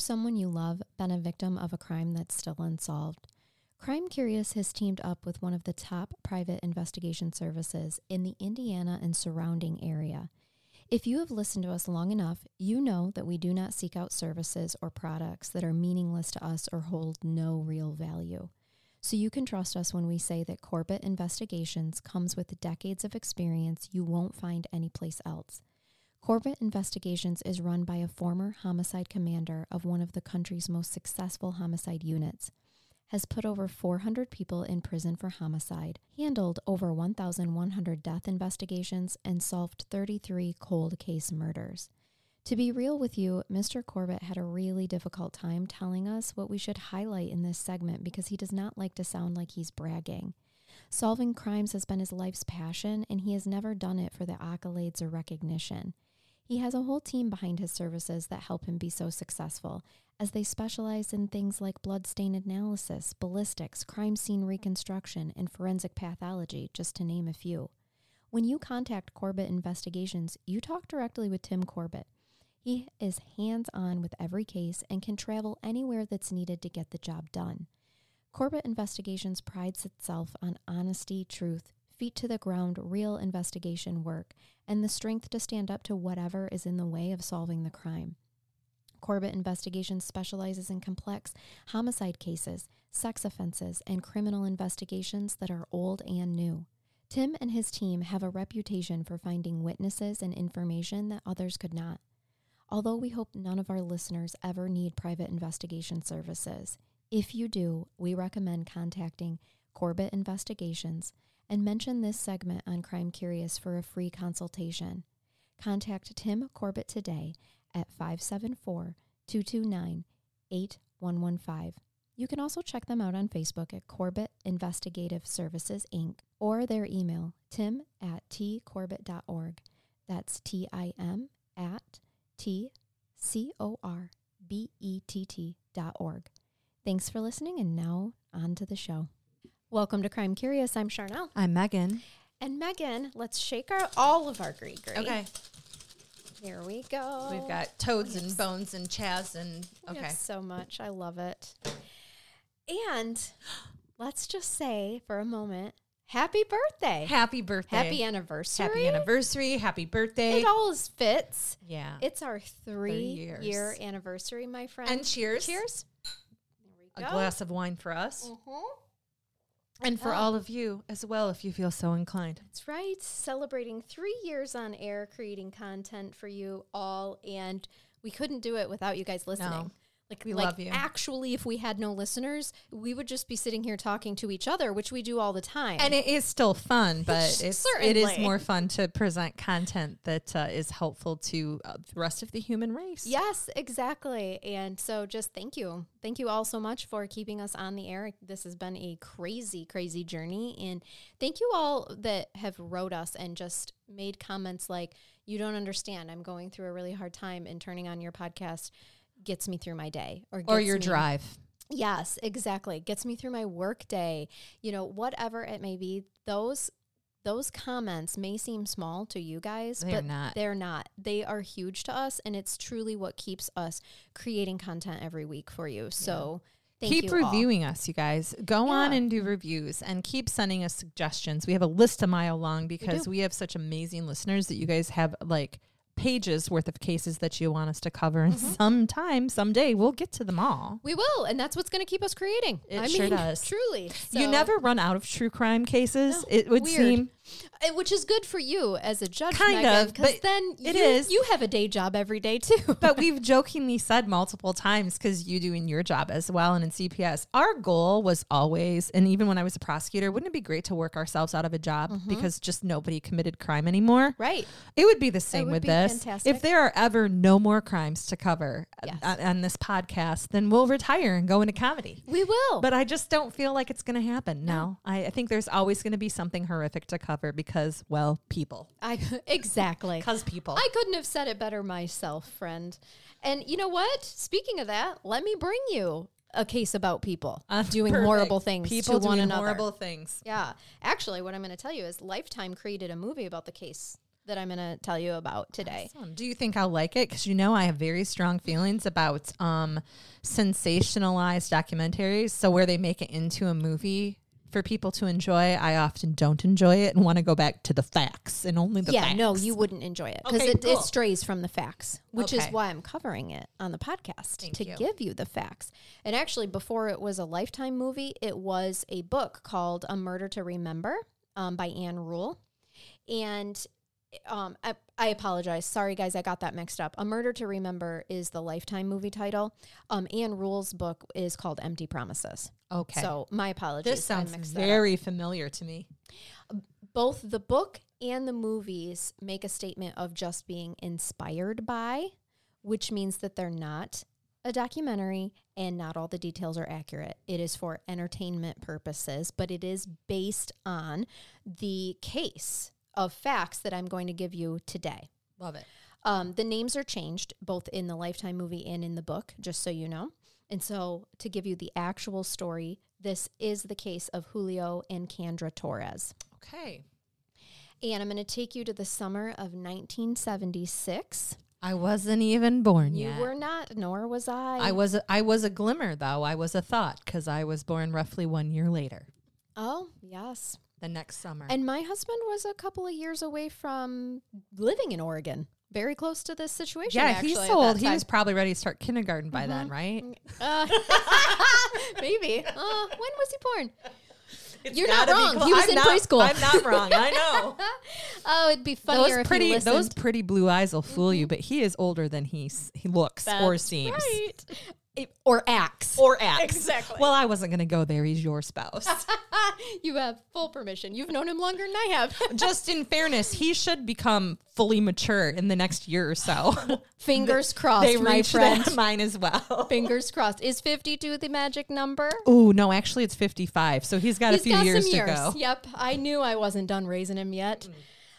Someone you love been a victim of a crime that's still unsolved? Crime Curious has teamed up with one of the top private investigation services in the Indiana and surrounding area. If you have listened to us long enough, you know that we do not seek out services or products that are meaningless to us or hold no real value. So you can trust us when we say that Corbett Investigations comes with decades of experience you won't find anyplace else. Corbett Investigations is run by a former homicide commander of one of the country's most successful homicide units, has put over 400 people in prison for homicide, handled over 1,100 death investigations, and solved 33 cold case murders. To be real with you, Mr. Corbett had a really difficult time telling us what we should highlight in this segment because he does not like to sound like he's bragging. Solving crimes has been his life's passion, and he has never done it for the accolades or recognition. He has a whole team behind his services that help him be so successful, as they specialize in things like blood stain analysis, ballistics, crime scene reconstruction, and forensic pathology, just to name a few. When you contact Corbett Investigations, you talk directly with Tim Corbett. He is hands on with every case and can travel anywhere that's needed to get the job done. Corbett Investigations prides itself on honesty, truth, feet to the ground, real investigation work, and the strength to stand up to whatever is in the way of solving the crime. Corbett Investigations specializes in complex homicide cases, sex offenses, and criminal investigations that are old and new. Tim and his team have a reputation for finding witnesses and information that others could not. Although we hope none of our listeners ever need private investigation services, if you do, we recommend contacting Corbett Investigations and mention this segment on Crime Curious for a free consultation. Contact Tim Corbett today at 574 229 8115. You can also check them out on Facebook at Corbett Investigative Services, Inc., or their email, tim at tcorbett.org. That's T I M at T C O R B E T T dot org. Thanks for listening, and now on to the show. Welcome to Crime Curious. I'm Charnell. I'm Megan. And Megan, let's shake our all of our gree gree. Okay. Here we go. We've got toads and bones and chaz and okay. so much. I love it. And let's just say for a moment, happy birthday. Happy birthday. Happy anniversary. Happy anniversary. Happy birthday. It always fits. yeah. It's our three years. year anniversary, my friend. and cheers. cheers. There we A go. glass of wine for us. Mhm. And for Oh. all of you as well, if you feel so inclined. That's right. Celebrating three years on air, creating content for you all. And we couldn't do it without you guys listening. No. Like, We like love you. actually, if we had no listeners, we would just be sitting here talking to each other, which we do all the time. And it is still fun, but it's, it is more fun to present content that uh, is helpful to uh, the rest of the human race. Yes, exactly. And so just thank you. Thank you all so much for keeping us on the air. This has been a crazy, crazy journey. And thank you all that have wrote us and just made comments like, you don't understand. I'm going through a really hard time and turning on your podcast gets me through my day or Or your me- drive. Yes, exactly. Gets me through my work day. You know, whatever it may be, those those comments may seem small to you guys, They're but not. they're not. They are huge to us and it's truly what keeps us creating content every week for you. So, thank keep you all. reviewing us, you guys. Go on and do mm-hmm. reviews and keep sending us suggestions. We have a list a mile long because do. we, have such amazing listeners that you guys have like pages worth of cases that you want us to cover. And Mm-hmm. sometime, someday, we'll get to them all. We will, and that's what's going to keep us creating. It I sure mean, does. Truly. you never run out of true crime cases. No, it would weird. seem Uh, Which is good for you as a judge, Kind of, because then it you, is. you have a day job every day too. but we've jokingly said multiple times because you doing your job as well and in CPS, our goal was always, and even when I was a prosecutor, wouldn't it be great to work ourselves out of a job because just nobody committed crime anymore? right. It would be the same would with be this. fantastic. If there are ever no more crimes to cover Yes. on, on this podcast, then we'll retire and go into comedy. We will. But I just don't feel like it's going to happen. No, I, I think there's always going to be something horrific to cover because, well, people. I exactly. Because people. I couldn't have said it better myself, friend. And you know what? Speaking of that, let me bring you a case about people Uh, doing perfect. horrible things People to one another. horrible things. Yeah. Actually, what I'm going to tell you is Lifetime created a movie about the case that I'm going to tell you about today. Awesome. Do you think I'll like it? Because you know I have very strong feelings about um, sensationalized documentaries. So where they make it into a movie for people to enjoy, I often don't enjoy it and want to go back to the facts and only the yeah, facts. no, you wouldn't enjoy it because Okay, it, cool. it strays from the facts, which is why I'm covering it on the podcast Thank to you. give you the facts. And actually, before it was a Lifetime movie, it was a book called A Murder to Remember um, by Ann Rule. And um, I, I apologize. Sorry, guys, I got that mixed up. A Murder to Remember is the Lifetime movie title. Um, Ann Rule's book is called Empty Promises. Okay. So my apologies. this sounds very familiar to me. both the book and the movies make a statement of just being inspired by, which means that they're not a documentary and not all the details are accurate. It is for entertainment purposes, but it is based on the case of facts that I'm going to give you today. Love it. Um, the names are changed both in the Lifetime movie and in the book, just so you know. And so, to give you the actual story, this is the case of Julio and Candra Torres. Okay. And I'm going to take you to the summer of 1976. I wasn't even born You yet. You were not, nor was I. I was a, I was a glimmer though. I was a thought because I was born roughly one year later, Oh, yes. the next summer. And my husband was a couple of years away from living in Oregon, very close to this situation. yeah, actually, he's at so that old. He was probably ready to start kindergarten by then, right? Uh, maybe. Uh, when was he born? It's You're not wrong. clo- He was I'm in not- preschool. I'm not wrong. I know. Oh, it'd be funnier those if pretty he those pretty blue eyes will fool you, but he is older than he he looks or That's seems right. It- or acts. or acts. Exactly. Well, I wasn't going to go there. He's your spouse. you have full permission. You've known him longer than I have. Just in fairness, he should become fully mature in the next year or so. Fingers crossed, they my friend. that mine as well. Fingers crossed. Is 52 the magic number? Oh no, actually it's fifty five. So he's got He's a few got years some to years. go. Yep. I knew I wasn't done raising him yet.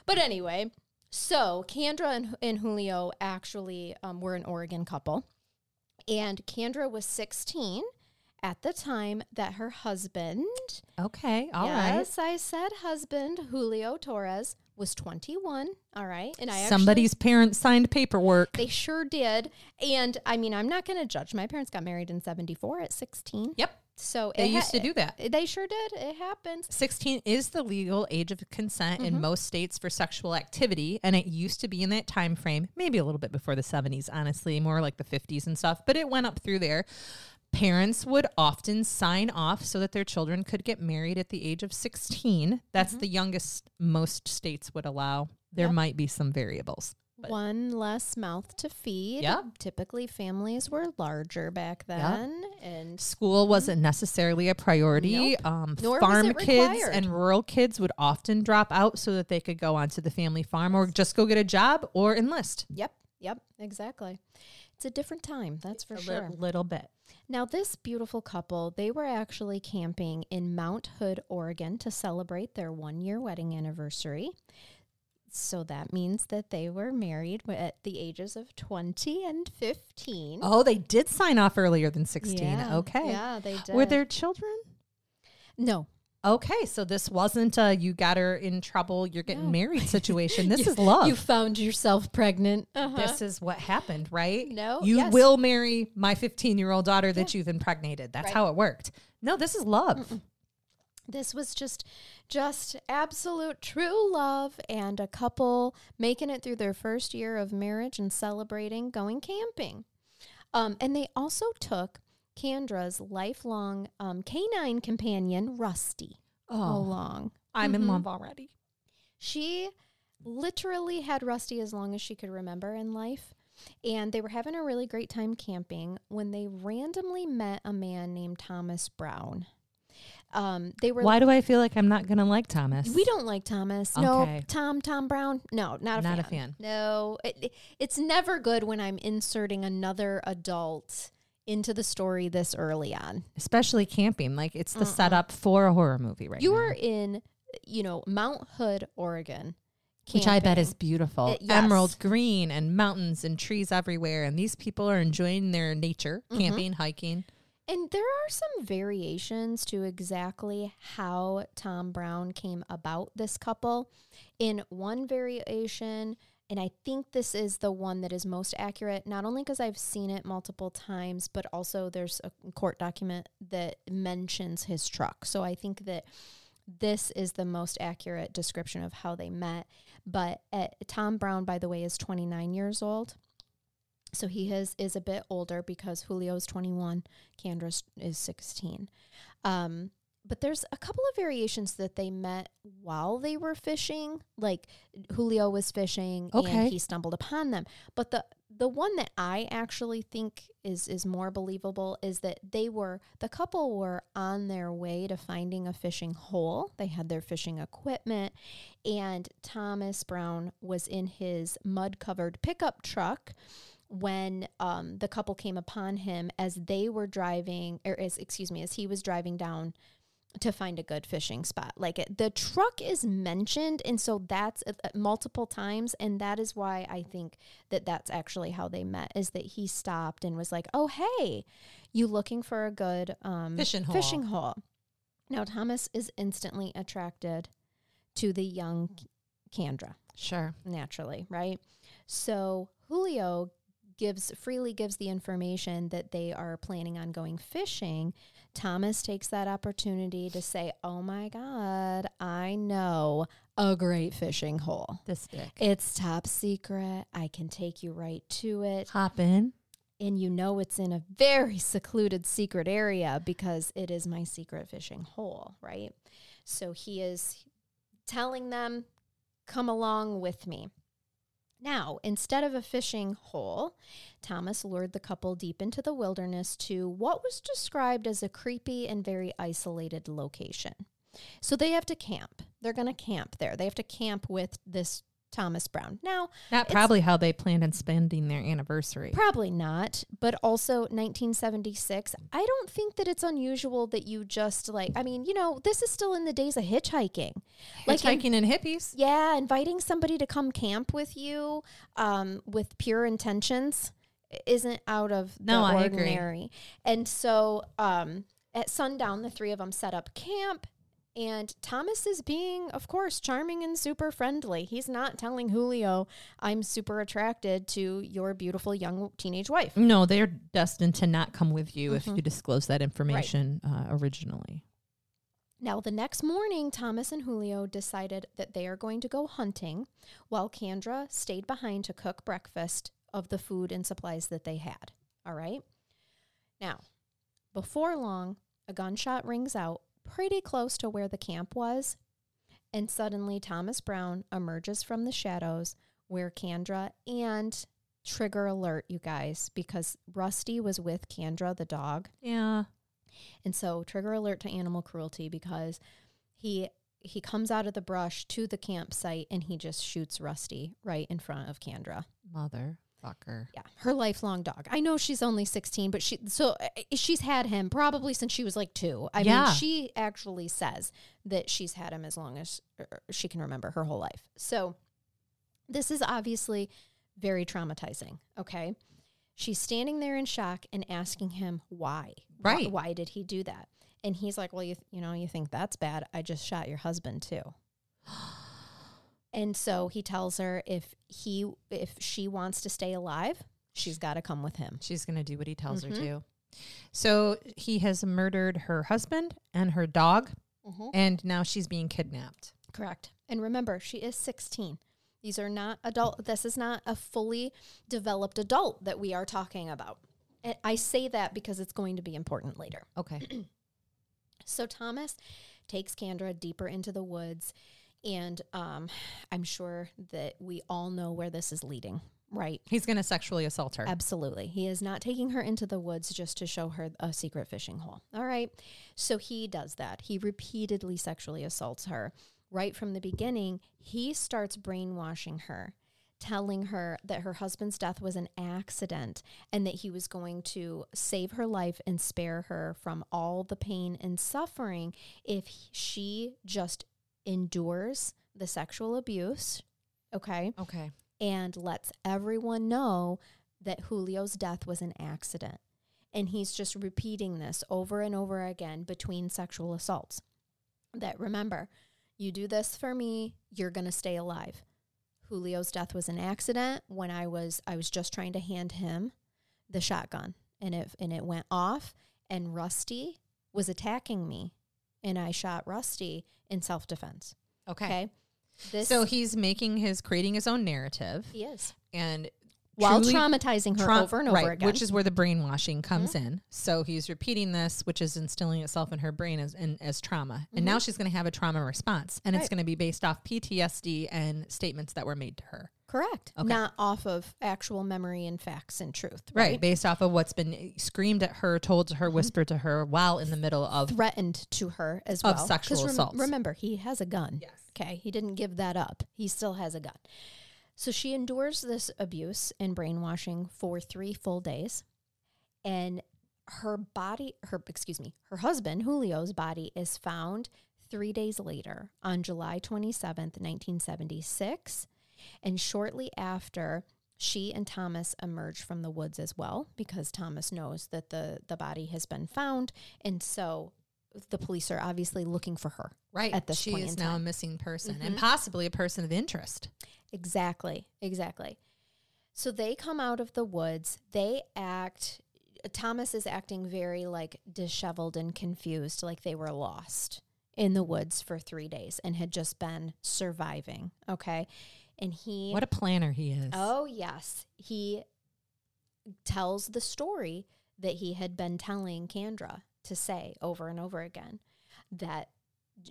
But anyway, so Candra and, and Julio actually um, were an Oregon couple. And Candra was 16 at the time that her husband, Okay, all right. yes, I said husband, Julio Torres, was 21. All right. And I actually- Somebody's parents signed paperwork. They sure did. And I mean, I'm not going to judge. My parents got married in 74 at 16. Yep. So They it used to do that. They sure did. It happens. 16 is the legal age of consent in mm-hmm. most states for sexual activity and it used to be in that time frame maybe a little bit before the 70s honestly more like the 50s and stuff but it went up through there parents would often sign off so that their children could get married at the age of 16 that's mm-hmm. the youngest most states would allow there Yep. might be some variables One less mouth to feed. Yep. Typically, families were larger back then. And School wasn't necessarily a priority. Nope. Um, farm kids required. and rural kids would often drop out so that they could go onto the family farm or just go get a job or enlist. yep, yep, exactly. It's a different time, that's for a sure. little, little bit. Now, this beautiful couple, they were actually camping in Mount Hood, Oregon to celebrate their one year wedding anniversary. So that means that they were married at the ages of 20 and 15. Oh, they did sign off earlier than 16. Yeah, Okay. Yeah, they did. Were there children? No. Okay, so this wasn't a you got her in trouble, you're getting No. married situation. This You- is love. You found yourself pregnant. Uh-huh. this is what happened, right? No, You yes. will marry my 15 year old daughter that you've impregnated. That's Right. how it worked. No, this is love. This was just just absolute true love and a couple making it through their first year of marriage and celebrating going camping um, and they also took Candra's lifelong um, canine companion Rusty Oh, along I'm in Mhm. love already. She literally had Rusty as long as she could remember in life. And they were having a really great time camping when they randomly met a man named Thomas Brown. Um, they were Why do I feel like I'm not gonna like Thomas? we don't like Thomas. No, Tom, Tom Brown. No, not a fan. Not a fan. fan. No, it, it- it's never good when I'm inserting another adult into the story this early on. especially camping. Like it's the setup for a horror movie right You now. are in, you know, Mount Hood, Oregon, which I bet is beautiful. It- yes. Emerald green and mountains and trees everywhere. And these people are enjoying their nature, Mm-hmm. camping, hiking. And there are some variations to exactly how Tom Brown came about this couple. In one variation, and I think this is the one that is most accurate, not only because I've seen it multiple times, but also there's a court document that mentions his truck. So I think that this is the most accurate description of how they met. But uh, Tom Brown, by the way, is 29 years old. So he has, is a bit older because Julio is 21, Candra's is 16. Um, but there's a couple of variations that they met while they were fishing. Like Julio was fishing Okay. and he stumbled upon them. But the the one that I actually think is is more believable is that they were the couple were on their way to finding a fishing hole. They had their fishing equipment and Thomas Brown was in his mud-covered pickup truck when um, the couple came upon him as they were driving, or as excuse me, as he was driving down to find a good fishing spot. Like it, the truck is mentioned, and so that's uh, uh, multiple times, and that is why I think that that's actually how they met. Is that he stopped and was like, "Oh, hey, you looking for a good um, Fishing hole. Fishing hole." Now Thomas is instantly attracted to the young Candra Sure. naturally, right? So Julio gives freely gives the information that they are planning on going fishing. Thomas takes that opportunity to say, "Oh my god, I know a great fishing hole. This dick. It's top secret. I can take you right to it." Hop in. And you know it's in a very secluded secret area because it is my secret fishing hole, right? So he is telling them, come along with me. Now, instead of a fishing hole, Thomas lured the couple deep into the wilderness to what was described as a creepy and very isolated location. So they have to camp. They're going to camp there. They have to camp with this Thomas Brown. Now, Not probably how they planned on spending their anniversary. Probably not, but also 1976. I don't think that it's unusual that you just like, I mean, you know, this is still in the days of hitchhiking. Like, in- Hitchhiking and hippies. yeah, inviting somebody to come camp with you um, with pure intentions isn't out of the No, I agree. ordinary. And so um, at sundown, the three of them set up camp. And Thomas is being, of course, charming and super friendly. He's not telling Julio, I'm super attracted to your beautiful young teenage wife. No, they're destined to not come with you if Mhm. you disclose that information uh, originally. Now, the next morning, Thomas and Julio decided that they are going to go hunting while Candra stayed behind to cook breakfast of the food and supplies that they had. All right. Now, before long, a gunshot rings out pretty close to where the camp was. And suddenly, Thomas Brown emerges from the shadows where Candra and trigger alert, you guys, because Rusty was with Candra, the dog. Yeah. And so trigger alert to animal cruelty because he he comes out of the brush to the campsite and he just shoots Rusty right in front of Candra. Motherfucker. Yeah, her lifelong dog. I know she's only 16, but she so uh, she's had him probably since she was like 2. I Yeah. mean, she actually says that she's had him as long as uh, she can remember her whole life. So this is obviously very traumatizing, okay? She's standing there in shock and asking him why. Why- Right. Why, did he do that? And he's like, "Well, you th- you know, you think that's bad. I just shot your husband too." And so he tells her if he if she wants to stay alive, she's got to come with him. She's going to do what he tells Mhm. her to. So he has murdered her husband and her dog, and now she's being kidnapped. Correct. And remember, she is 16. These are not adult this is not a fully developed adult that we are talking about. And I say that because it's going to be important later. Okay. So Thomas takes Candra deeper into the woods And um, I'm sure that we all know where this is leading, right? He's going to sexually assault her. Absolutely. He is not taking her into the woods just to show her a secret fishing hole. All right. So he does that. He repeatedly sexually assaults her. Right from the beginning, he starts brainwashing her, telling her that her husband's death was an accident and that he was going to save her life and spare her from all the pain and suffering if she just endures the sexual abuse. Okay okay. and lets everyone know that Julio's death was an accident. And he's just repeating this over and over again between sexual assaults. That remember, you do this for me, you're going to stay alive. Julio's death was an accident when I was I was just trying to hand him the shotgun and it and it went off and Rusty was attacking me and I shot Rusty in self-defense. Okay. Okay? This So he's making his creating his own narrative he is and while traumatizing her Tra- over and over right, again. Mm-hmm. which is where the brainwashing comes in. So he's repeating this, which is instilling itself in her brain as in, as trauma, and now she's going to have a trauma response, and it's Mm-hmm. Going to be based off PTSD and statements that were made to her. Correct. Okay. Not off of actual memory and facts and truth. Right, Right. based off of what's been screamed at her, told to her, Mm-hmm. whispered to her while in the middle of Threatened to her as well Of well. 'Cause sexual assaults. Remember, he has a gun. Yes. Okay. He didn't give that up. He still has a gun. So she endures this abuse and brainwashing for three full days. And her body, her, excuse me, her husband, Julio's body is found three days later on July 27th, 1976. And shortly after, she and Thomas emerge from the woods as well because Thomas knows that the, the body has been found. And so the police are obviously looking for her. right. at this she point is now a. Mm-hmm. missing person and possibly a person of interest. Exactly. Exactly. So they come out of the woods. They act, Thomas is acting very like disheveled and confused, like they were lost in the woods for three days and had just been surviving. Okay. And he, What a planner he is. oh, yes, he tells the story that he had been telling Candra to say over and over again that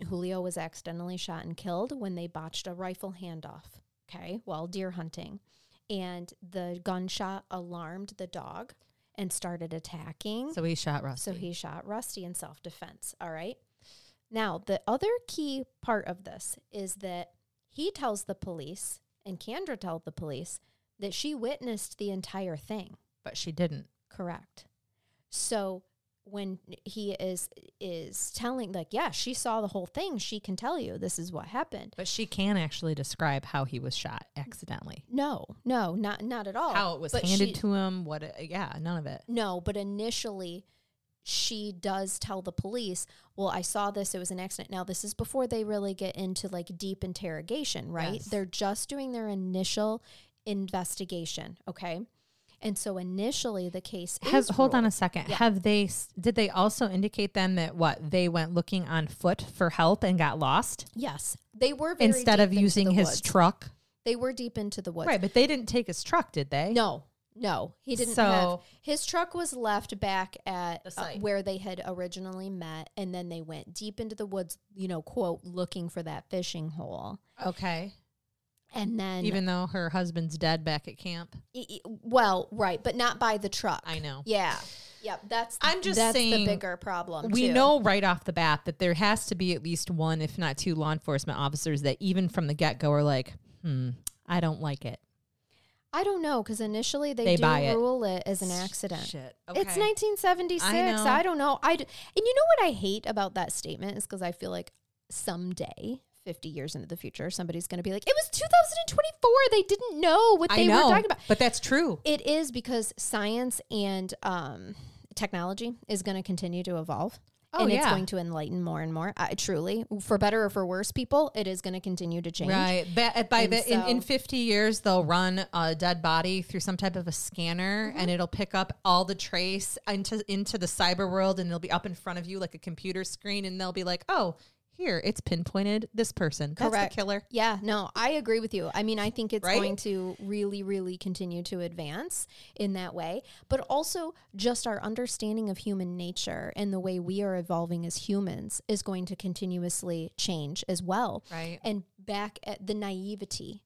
Julio was accidentally shot and killed when they botched a rifle handoff, okay, while deer hunting. And the gunshot alarmed the dog and started attacking. So he shot Rusty. So he shot Rusty in self defense. All right. Now, the other key part of this is that he tells the police, and Candra tells the police, that she witnessed the entire thing. but she didn't. Correct. So when he is is telling like yeah she saw the whole thing she can tell you this is what happened But she can actually describe how he was shot accidentally. no no not not at all how it was But handed she- to him, what it, yeah, none of it. No, but initially she does tell the police, well, I saw this, it was an accident. Now, this is before they really get into like deep interrogation, right? Yes. They're just doing their initial investigation, okay? And so initially the case Has is hold on a second. Yeah. Have they did they also indicate then that what they went looking on foot for help and got lost Yes. They were very instead deep of into using his woods. truck? They were deep into the woods. Right, but they didn't take his truck, did they? No, no, he didn't So- have his truck was left back at The uh, where they had originally met, and then they went deep into the woods. You know, quote, looking for that fishing hole, Okay. And then Even though her husband's dead back at camp. e- well, right, but not by the truck. I know. Yeah, yep. That's I'm just that's saying, the bigger problem. We too. know right off the bat that there has to be at least one, if not two, law enforcement officers that even from the get go are like, hmm, I don't like it. I don't know because initially they, They do buy it. rule it as an accident. Shit. It's 1976. I. I, don't know. I d- and you know what I hate about that statement is because I feel like someday, 50 years into the future, somebody's going to be like, "It was 2024. They didn't know what they know, were talking about." but that's true. It is because science and um, technology is going to continue to evolve. Oh, and it's going to enlighten more and more. I, truly, for better or for worse, people, it is going to continue to change. Right. Ba- by And the, in, in 50 years, they'll run a dead body through some type of a scanner Mm-hmm. and it'll pick up all the trace into, into the cyber world and it'll be up in front of you like a computer screen. And they'll be like, oh, here it's pinpointed this person. That's the killer. Yeah, no, I agree with you. I mean, I think it's Right? going to really, really continue to advance in that way, but also just our understanding of human nature and the way we are evolving as humans is going to continuously change as well. Right. And back at the naivety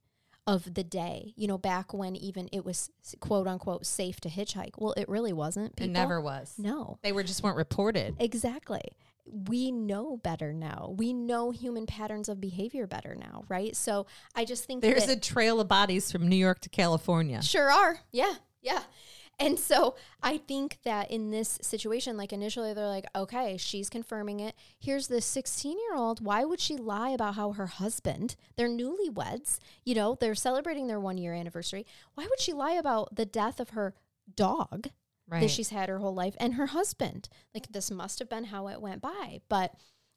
of the day, you know, back when even it was quote unquote safe to hitchhike. Well, it really wasn't. It never was. No. They were just weren't reported. Exactly. We know better now. We know human patterns of behavior better now, right? So I just think There's a trail of bodies from New York to California. sure are. Yeah. Yeah. And so I think that in this situation, like initially they're like, okay, she's confirming it. Here's this 16 year old. Why would she lie about how her husband, they're newlyweds, you know, they're celebrating their one year anniversary. Why would she lie about the death of her dog? Right. that she's had her whole life and her husband. Like this must have been how it went by. But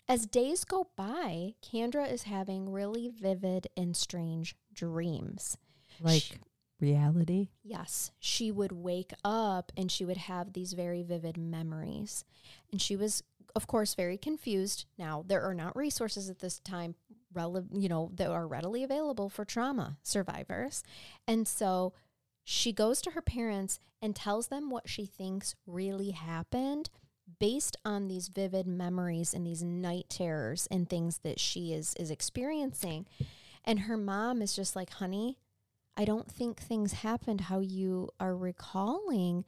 as days go by, Candra is having really vivid and strange dreams. like reality. Yes, she would wake up and she would have these very vivid memories. And she was of course very confused. Now, there are not resources at this time rele- you know that are readily available for trauma survivors. And so she goes to her parents and tells them what she thinks really happened based on these vivid memories and these night terrors and things that she is is experiencing. And her mom is just like, "Honey, I don't think things happened how you are recalling.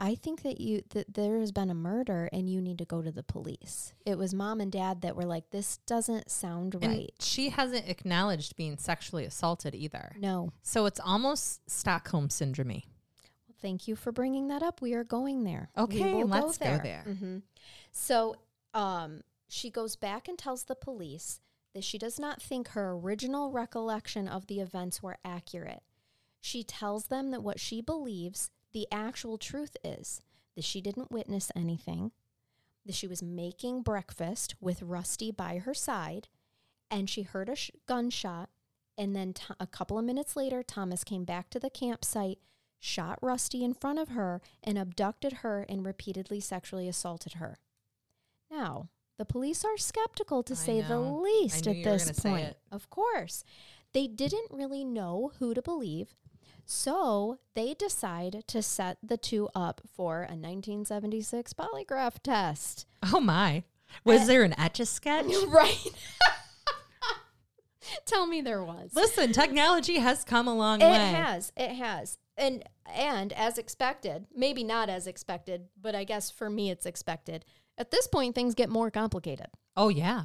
I think that you that there has been a murder and you need to go to the police." It was mom and dad that were like, "This doesn't sound And right." she hasn't acknowledged being sexually assaulted either. No. So it's almost Stockholm syndrome. Well, Thank you for bringing that up. We are going there. Okay, let's go there. Mhm. So, um, she goes back and tells the police that she does not think her original recollection of the events were accurate. She tells them that what she believes the actual truth is that she didn't witness anything, that she was making breakfast with Rusty by her side, and she heard a sh- gunshot. And then t- a couple of minutes later, Thomas came back to the campsite, shot Rusty in front of her, and abducted her and repeatedly sexually assaulted her. Now, the police are skeptical to I say the know. I least at this point. Of course. They didn't really know who to believe. So they decide to set the two up for a 1976 polygraph test. Oh my. Was Uh, there an etch a sketch? right. Tell me there was. Listen, technology has come a long It way. It has. It has. And and as expected, maybe not as expected, but I guess for me it's expected. At this point things get more complicated. Oh yeah.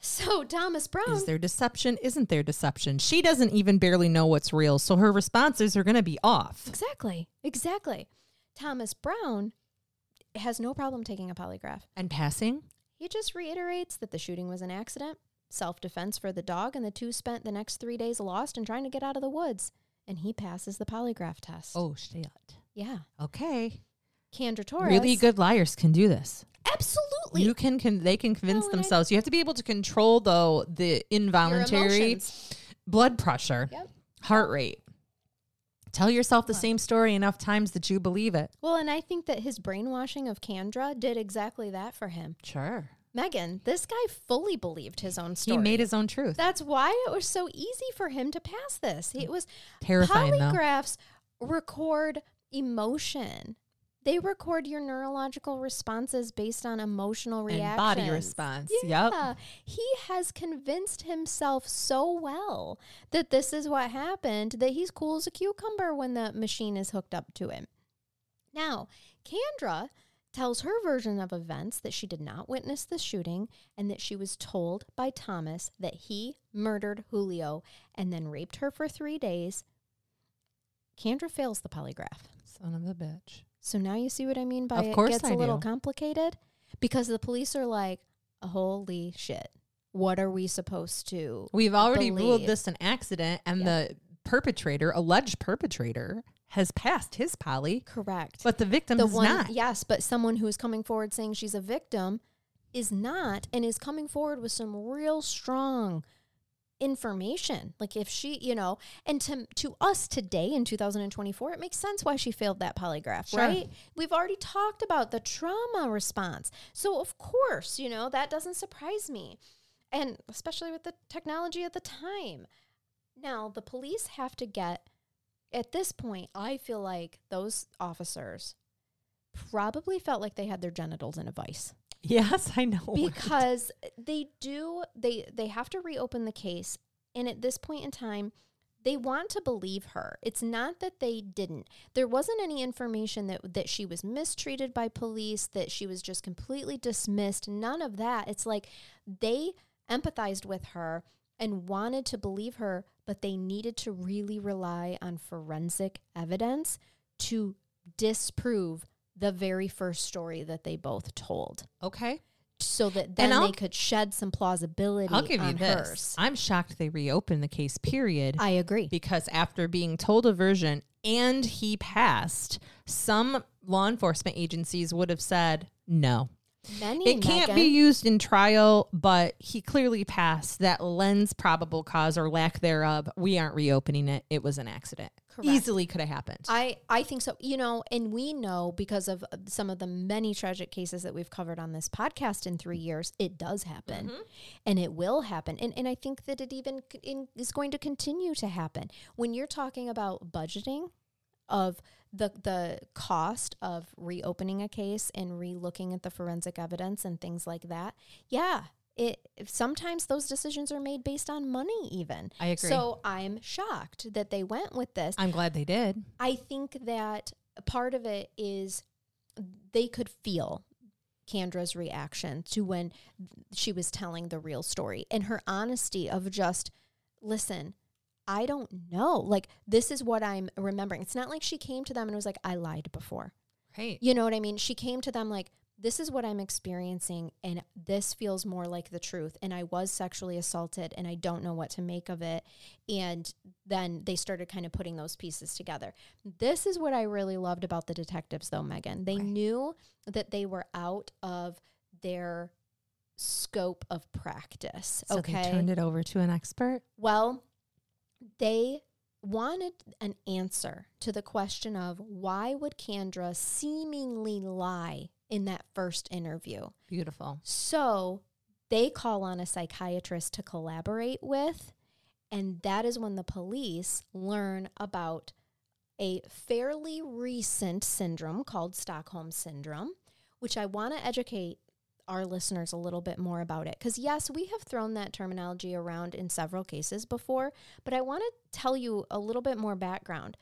So Thomas Brown Is there deception? Isn't there deception? She doesn't even barely know what's real, so her responses are going to be off. Exactly. Exactly. Thomas Brown has no problem taking a polygraph. And passing? He just reiterates that the shooting was an accident, self defense for the dog, and the two spent the next three days lost and trying to get out of the woods. And he passes the polygraph test. Oh shit. Yeah. Okay. Candra Torres. Really good liars can do this. Absolutely. You can, can they can convince No, and I- themselves. You have to be able to control though the involuntary blood pressure, Yep. heart rate. Tell yourself the same story enough times that you believe it. Well, and I think that his brainwashing of Candra did exactly that for him. Sure. Megan, this guy fully believed his own story. He made his own truth. That's why it was so easy for him to pass this. It was Terrifying though. polygraphs record emotion. They record your neurological responses based on emotional And body response. Yep. Yeah. He has convinced himself so well that this is what happened that he's cool as a cucumber when the machine is hooked up to him. Now, Candra tells her version of events that she did not witness the shooting and that she was told by Thomas that he murdered Julio and then raped her for three days. Candra fails the polygraph. Son of a bitch. So now you see what I mean by Of it course gets I a little do. complicated because the police are like, holy shit. What are we supposed to? We've already ruled this an accident, and Yeah. the perpetrator, alleged perpetrator, has passed his poly, Correct. but the victim the is one, not. yes, but someone who is coming forward saying she's a victim is not and is coming forward with some real strong information. Like if she, you know, and to to us today in 2024, it makes sense why she failed that polygraph, Sure. right? We've already talked about the trauma response. So of course, you know, that doesn't surprise me. And especially with the technology at the time. Now, the police have to get, at this point, I feel like those officers probably felt like they had their genitals in a vice Yes, I know. because they do they they have to reopen the case and at this point in time they want to believe her. It's not that they didn't. There wasn't any information that that she was mistreated by police that she was just completely dismissed none of that. It's like they empathized with her and wanted to believe her but they needed to really rely on forensic evidence to disprove the very first story that they both told okay. so that then they could shed some plausibility I'll give you this. hers. I'm shocked they reopened the case, period. I agree. because after being told a version and he passed, some law enforcement agencies would have said, no. Many It can't Megan, be used in trial, but he clearly passed. That lends probable cause or lack thereof. We aren't reopening it. It was an accident. Correct. Easily could have happened. I, I think so. You know, and we know because of some of the many tragic cases that we've covered on this podcast in three years, it does happen Mm-hmm. and it will happen. And, and I think that it even c- in, is going to continue to happen. When you're talking about budgeting of the, the cost of reopening a case and re-looking at the forensic evidence and things like that, yeah, it sometimes those decisions are made based on money even. I agree. So I'm shocked that they went with this. I'm glad they did. I think that part of it is they could feel Candra's reaction to when she was telling the real story and her honesty of just, listen, I don't know. Like, this is what I'm remembering. It's not like she came to them and was like, I lied before. Right. You know what I mean? She came to them like, this is what I'm experiencing, and this feels more like the truth. And I was sexually assaulted, and I don't know what to make of it. And then they started kind of putting those pieces together. This is what I really loved about the detectives, though, Megan. They Right. knew that they were out of their scope of practice. So okay. they turned it over to an expert. Well, they wanted an answer to the question of why would Candra seemingly lie in that first interview. Beautiful. So they call on a psychiatrist to collaborate with, and that is when the police learn about a fairly recent syndrome called Stockholm syndrome, which I want to educate our listeners a little bit more about it. Because, yes, we have thrown that terminology around in several cases before, but I want to tell you a little bit more background.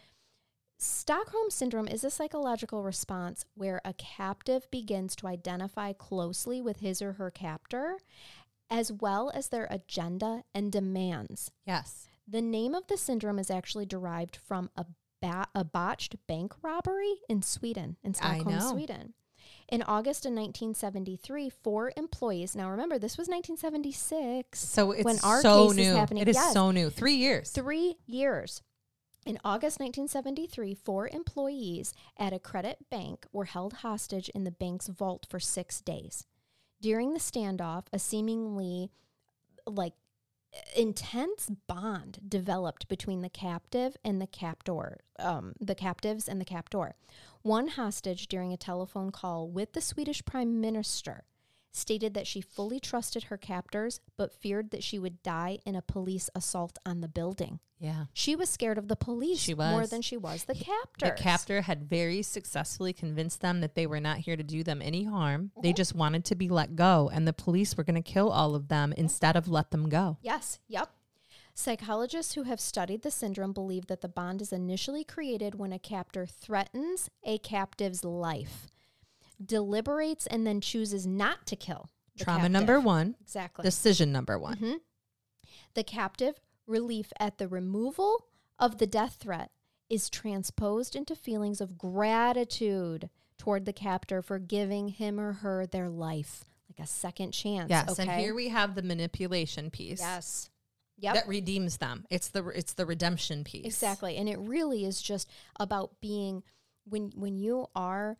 Stockholm syndrome is a psychological response where a captive begins to identify closely with his or her captor, as well as their agenda and demands. Yes. The name of the syndrome is actually derived from a, ba- a botched bank robbery in Sweden, in I Stockholm. Sweden. In August of 1973, four employees, now remember, this was 1976. So it's When our so case is new. happening- It is yes. so new. Three years. Three years. In August 1973, four employees at a credit bank were held hostage in the bank's vault for six days. During the standoff, a seemingly like intense bond developed between the captive and the captor, um, the captives and the captor. One hostage during a telephone call with the Swedish prime minister stated that she fully trusted her captors but feared that she would die in a police assault on the building. Yeah. She was scared of the police She was. more than she was the captors. The captor had very successfully convinced them that they were not here to do them any harm. They mm-hmm. just wanted to be let go, and the police were going to kill all of them mm-hmm. instead of let them go. Yes, yep. Psychologists who have studied the syndrome believe that the bond is initially created when a captor threatens a captive's life, deliberates, and then chooses not to kill. Trauma captive. number one, Exactly. decision number one. Mhm. The captive relief at the removal of the death threat is transposed into feelings of gratitude toward the captor for giving him or her their life, like a second chance. Yes, okay? and here we have the manipulation piece. yes, yep, That redeems them. It's the it's the redemption piece. exactly. And it really is just about being when when you are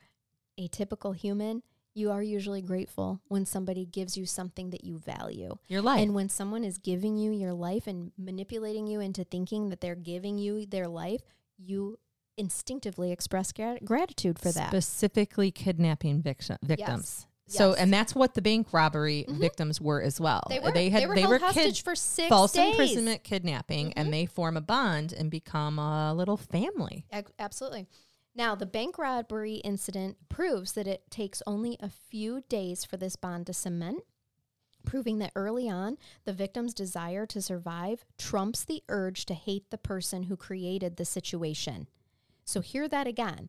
a typical human. You are usually grateful when somebody gives you something that you value. Your life. And when someone is giving you your life and manipulating you into thinking that they're giving you their life, you instinctively express grat- gratitude for that. Specifically kidnapping victim, victims. So, Yes. and that's what the bank robbery victims were as well. They were. They had. They were they held were hostage kid- for six false days. Mm-hmm. imprisonment, kidnapping, and they form a bond and become a little family. Absolutely. Now, the bank robbery incident proves that it takes only a few days for this bond to cement, proving that early on, the victim's desire to survive trumps the urge to hate the person who created the situation. So, hear that again.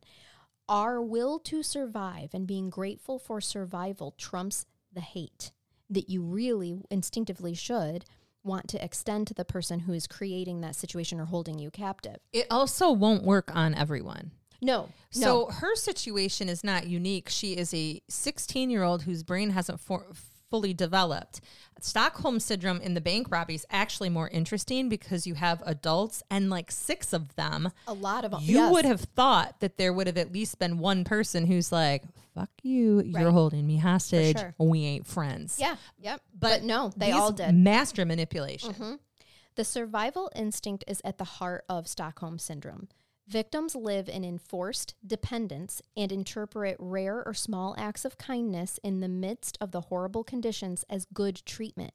Our will to survive and being grateful for survival trumps the hate that you really instinctively should want to extend to the person who is creating that situation or holding you captive. It also won't work on everyone. No, So no. her situation is not unique. She is a 16 year old whose brain hasn't for, fully developed. Stockholm syndrome in the bank robbery is actually more interesting because you have adults and like six of them. A lot of them. You would have thought that there would have at least been one person who's like, fuck you, you're holding me hostage. sure. We ain't friends. Yeah. Yep. But, But, no, they all did. Master manipulation. Mm-hmm. The survival instinct is at the heart of Stockholm syndrome. Victims live in enforced dependence and interpret rare or small acts of kindness in the midst of the horrible conditions as good treatment.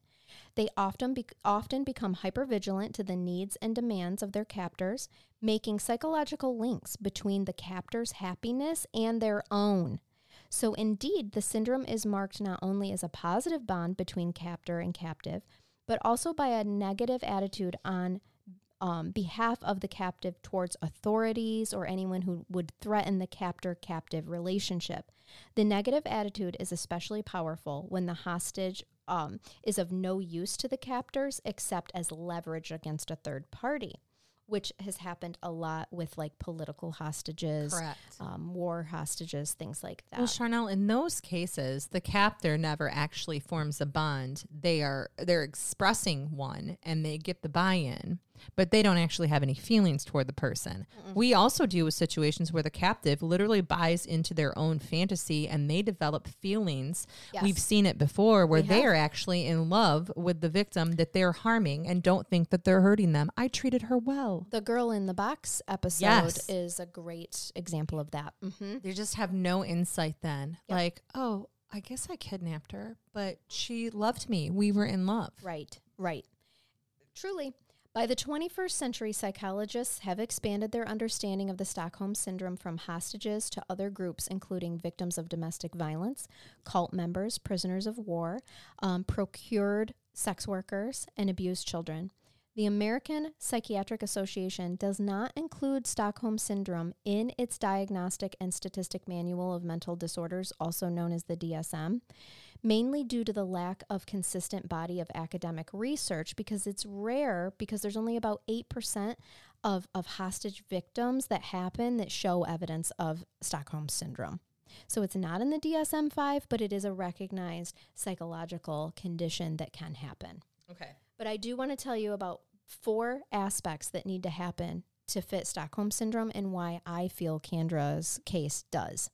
They often be- often become hypervigilant to the needs and demands of their captors, making psychological links between the captor's happiness and their own. So, indeed, the syndrome is marked not only as a positive bond between captor and captive, but also by a negative attitude on um, behalf of the captive towards authorities or anyone who would threaten the captor captive relationship. The negative attitude is especially powerful when the hostage um, is of no use to the captors except as leverage against a third party, which has happened a lot with like political hostages, um, war hostages, things like that. Well, Charnell, in those cases, the captor never actually forms a bond. They are they're expressing one and they get the buy-in, but they don't actually have any feelings toward the person. We also deal with situations where the captive literally buys into their own fantasy and they develop feelings. We've seen it before where they are actually in love with the victim that they're harming and don't think that they're hurting them. I treated her well. The girl in the box episode Yes. is a great example of that. Mm-hmm. They just have no insight then. Like, oh, I guess I kidnapped her, but she loved me. We were in love. Right, right. Truly. By the 21st century, psychologists have expanded their understanding of the Stockholm Syndrome from hostages to other groups, including victims of domestic violence, cult members, prisoners of war, um, procured sex workers, and abused children. The American Psychiatric Association does not include Stockholm Syndrome in its Diagnostic and Statistic Manual of Mental Disorders, also known as the DSM mainly due to the lack of consistent body of academic research because it's rare because there's only about 8% of, of hostage victims that happen that show evidence of Stockholm syndrome. So it's not in the DSM 5, but it is a recognized psychological condition that can happen. Okay. But I do want to tell you about four aspects that need to happen to fit Stockholm syndrome and why I feel Candra's case does.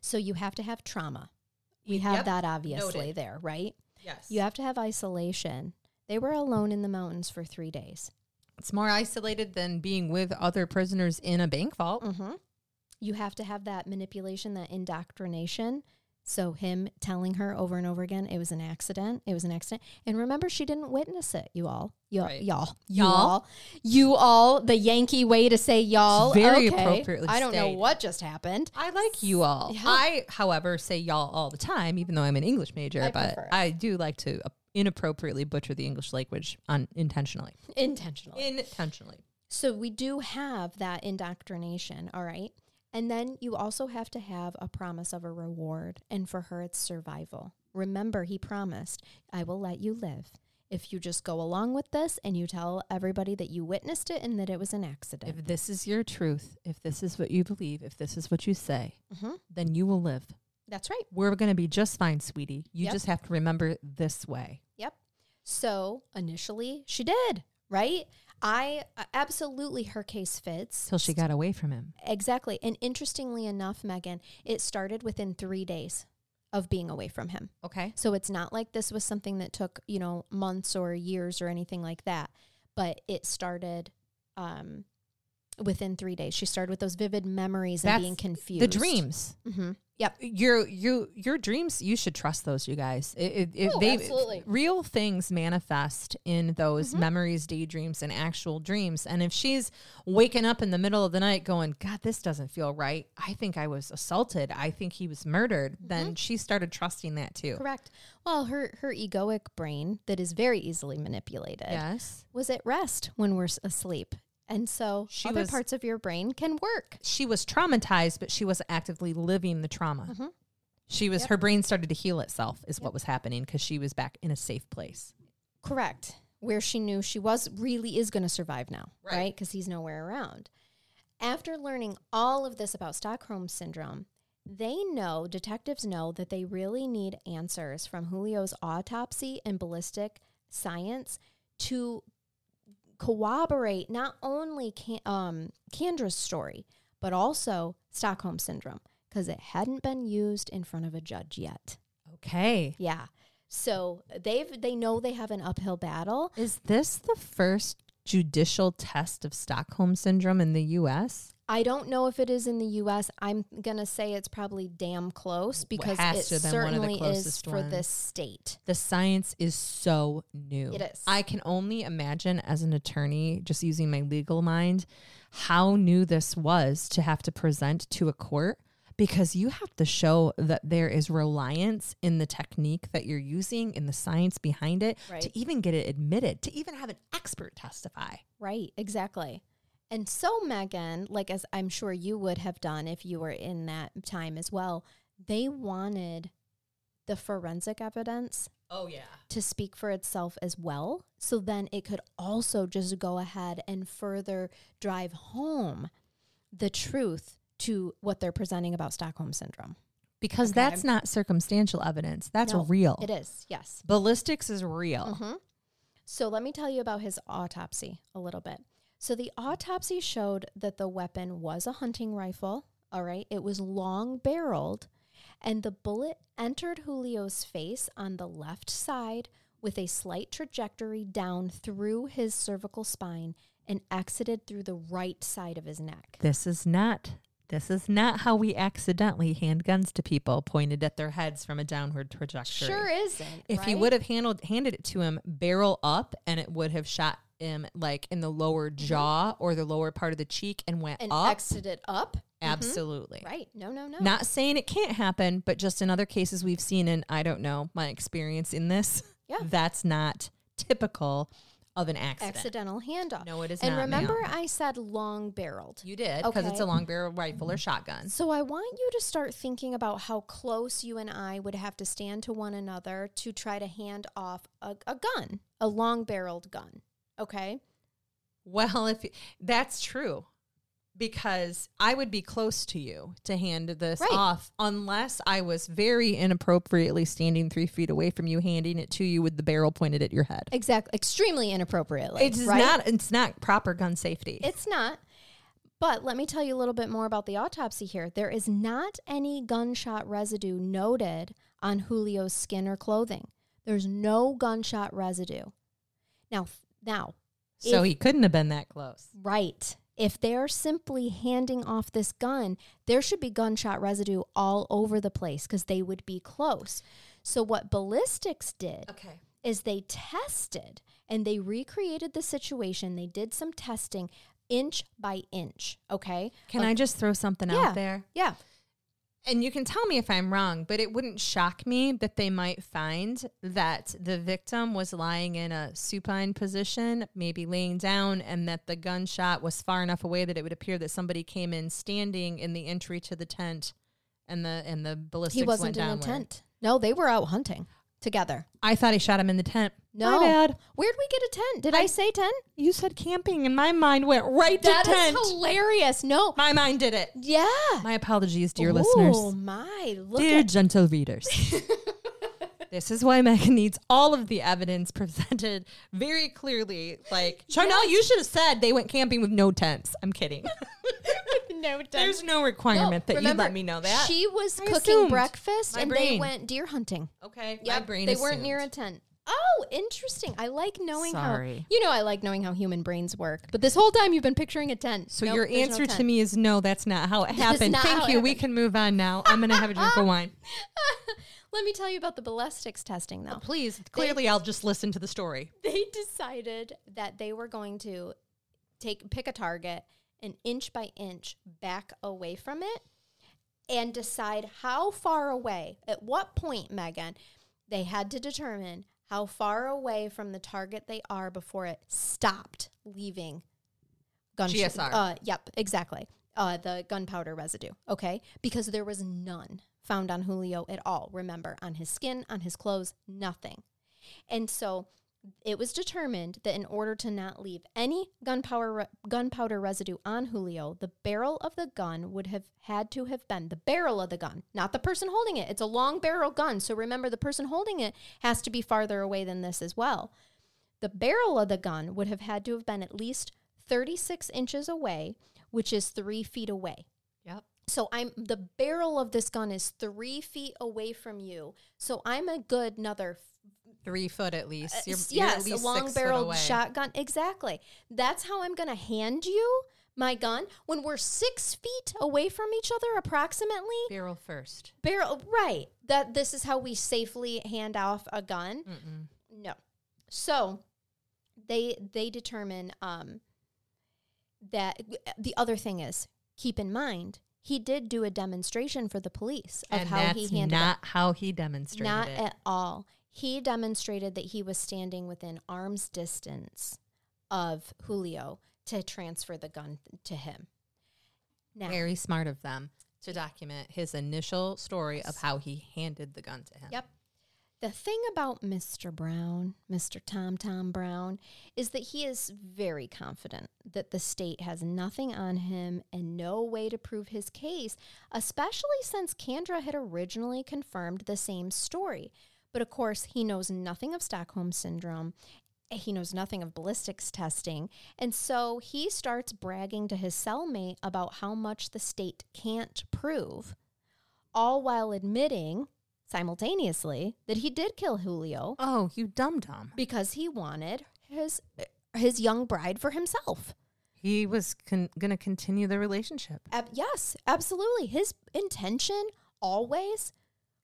So you have to have trauma. We have Yep. that obviously Noted. there, right? Yes. You have to have isolation. They were alone in the mountains for three days. It's more isolated than being with other prisoners in a bank vault. Mm-hmm. You have to have that manipulation, that indoctrination. So him telling her over and over again, it was an accident. It was an accident. And remember, she didn't witness it. You all, y'all, Right. y'all, you Y'all. you all. The Yankee way to say y'all. Very okay. appropriately I don't know what just happened. I like you all. Yeah. I, however, say y'all all the time, even though I'm an English major, I but prefer. I do like to uh, inappropriately butcher the English language unintentionally. Intentionally. Intentionally. So we do have that indoctrination, all right? And then you also have to have a promise of a reward. And for her, it's survival. Remember, he promised, I will let you live if you just go along with this and you tell everybody that you witnessed it and that it was an accident. If this is your truth, if this is what you believe, if this is what you say, Mhm. then you will live. That's right. We're going to be just fine, sweetie. You Yep. just have to remember this way. Yep. So initially, she did, right? I uh, absolutely, her case fits. Till she got away from him. Exactly. And interestingly enough, Megan, it started within three days of being away from him. Okay. So it's not like this was something that took, you know, months or years or anything like that. But it started um, within three days. She started with those vivid memories and being confused. The dreams. hmm Yep. your you your dreams you should trust those you guys it, it, Oh, they absolutely. Mm-hmm. real things manifest in those memories daydreams and actual dreams and if she's waking up in the middle of the night going god this doesn't feel right i think i was assaulted i think he was murdered Mm-hmm. then she started trusting that too Correct. Well, her her egoic brain that is very easily manipulated yes was at rest when we're asleep. And so She other was- parts of your brain can work. she was traumatized but she wasn't actively living the trauma Mm-hmm. she was her brain started to heal itself is what was happening because she was back in a safe place Correct. Where she knew she was really is going to survive now, Right. right? Because he's nowhere around. After learning all of this about Stockholm syndrome, they know, detectives know, that they really need answers from Julio's autopsy and ballistic science to corroborate not only Can- um, Candra's story, but also Stockholm syndrome, because it hadn't been used in front of a judge yet. okay Yeah. So they've they know they have an uphill battle. Is this the first judicial test of Stockholm syndrome in the US? I don't know if it is in the U.S. I'm gonna say it's probably damn close because it to have been one of the certainly is for this state. The science is so new. It is. I can only imagine as an attorney, just using my legal mind, how new this was to have to present to a court because you have to show that there is reliance in the technique that you're using, in the science behind it, Right. to even get it admitted, to even have an expert testify. Right, exactly. And so Megan, like as I'm sure you would have done if you were in that time as well, they wanted the forensic evidence Oh, yeah. to speak for itself as well. So then it could also just go ahead and further drive home the truth to what they're presenting about Stockholm syndrome. Because Okay. that's not circumstantial evidence. That's No, real. It is, yes. Ballistics is real. hmm So let me tell you about his autopsy a little bit. So the autopsy showed that the weapon was a hunting rifle. All right. It was long barreled, and the bullet entered Julio's face on the left side with a slight trajectory down through his cervical spine and exited through the right side of his neck. This is not this is not how we accidentally hand guns to people pointed at their heads from a downward trajectory. Sure isn't. If he would have handled handed it to him barrel up and it would have shot like in the lower jaw or the lower part of the cheek and went and up. exited up. Mhm. Absolutely. Right. No, no, no. Not saying it can't happen, but just in other cases we've seen and I don't know, my experience in this, Yeah. that's not typical of an accident. Accidental handoff. No, it is and not. ma'am. remember, I said long barreled. You did because it's a long barrel rifle or shotgun. So I want you to start thinking about how close you and I would have to stand to one another to try to hand off a, a gun, a long barreled gun. Okay. Well, if that's true, because I would be close to you to hand this Right. off unless I was very inappropriately standing three feet away from you, handing it to you with the barrel pointed at your head. Exactly. Extremely inappropriately. It's right? not. It's not proper gun safety. It's not. But let me tell you a little bit more about the autopsy here. There is not any gunshot residue noted on Julio's skin or clothing. There's no gunshot residue. Now, now, so if- he couldn't have been that close. Right. If they're simply handing off this gun, there should be gunshot residue all over the place because they would be close. So, what ballistics did Okay. is they tested and they recreated the situation. They did some testing inch by inch. Okay. Can Like- I just throw something Yeah. out there? Yeah. And you can tell me if I'm wrong, but it wouldn't shock me that they might find that the victim was lying in a supine position, maybe laying down, and that the gunshot was far enough away that it would appear that somebody came in standing in the entry to the tent, and the and the ballistics He wasn't in a tent. No, they were out hunting together. I thought he shot him in the tent. No. My bad. Where'd we get a tent? Did I, say tent? You said camping, and my mind went right to tent. That is hilarious. No. my mind did it. Yeah. My apologies, dear Oh listeners. Oh, my. Look Dear at gentle readers. this is why Megan needs all of the evidence presented very clearly. Like, Charnell, you should have said they went camping with no tents. I'm kidding. no tent. There's no requirement that you let me know that. She was I cooking assumed. breakfast My and brain. they went deer hunting. okay, my brain They assumed. weren't near a tent. Oh, interesting. I like knowing Sorry. how you know I like knowing how human brains work. But this whole time you've been picturing a tent. So Nope, your there's no answer to me is no, that's not how it happened. Thank you. We can move on now. I'm going to have a drink of wine. Let me tell you about the ballistics testing though. Please, clearly I'll just listen to the story. They decided that they were going to take pick a target and inch by inch back away from it and decide how far away, at what point, Megan, they had to determine how far away from the target they are before it stopped leaving gun GSR. Uh, yep, exactly. Uh, the gunpowder residue. Okay, because there was none found on Julio at all. Remember, on his skin, on his clothes, nothing. And so it was determined that in order to not leave any gunpowder gunpowder residue on Julio, the barrel of the gun would have had to have been the barrel of the gun, not the person holding it. It's a long barrel gun, so remember the person holding it has to be farther away than this as well. The barrel of the gun would have had to have been at least 36 inches away, which is three feet away. So I'm the barrel of this gun is three feet away from you. So I'm a good another Three foot at least. uh, You're, s- you're at yes, a long barreled shotgun. Exactly. That's how I'm going to hand you my gun when we're six feet away from each other, approximately. Barrel first. Barrel, right? That this is how we safely hand off a gun. No. So they they determine um, that the other thing is keep in mind he did do a demonstration for the police of and how he handled it. not how he demonstrated Not it. at all. He demonstrated that he was standing within arm's distance of Julio to transfer the gun to him. Now, Very smart of them to document his initial story of how he handed the gun to him. Yep. The thing about Mr. Brown, Mr. Tom Tom Brown, is that he is very confident that the state has nothing on him and no way to prove his case, especially since Candra had originally confirmed the same story. But of course, he knows nothing of Stockholm Syndrome. He knows nothing of ballistics testing. And so he starts bragging to his cellmate about how much the state can't prove, all while admitting simultaneously that he did kill Julio Oh, you dum dum. because he wanted his his young bride for himself. He was con- going to continue the relationship. Ab- yes, absolutely. His intention always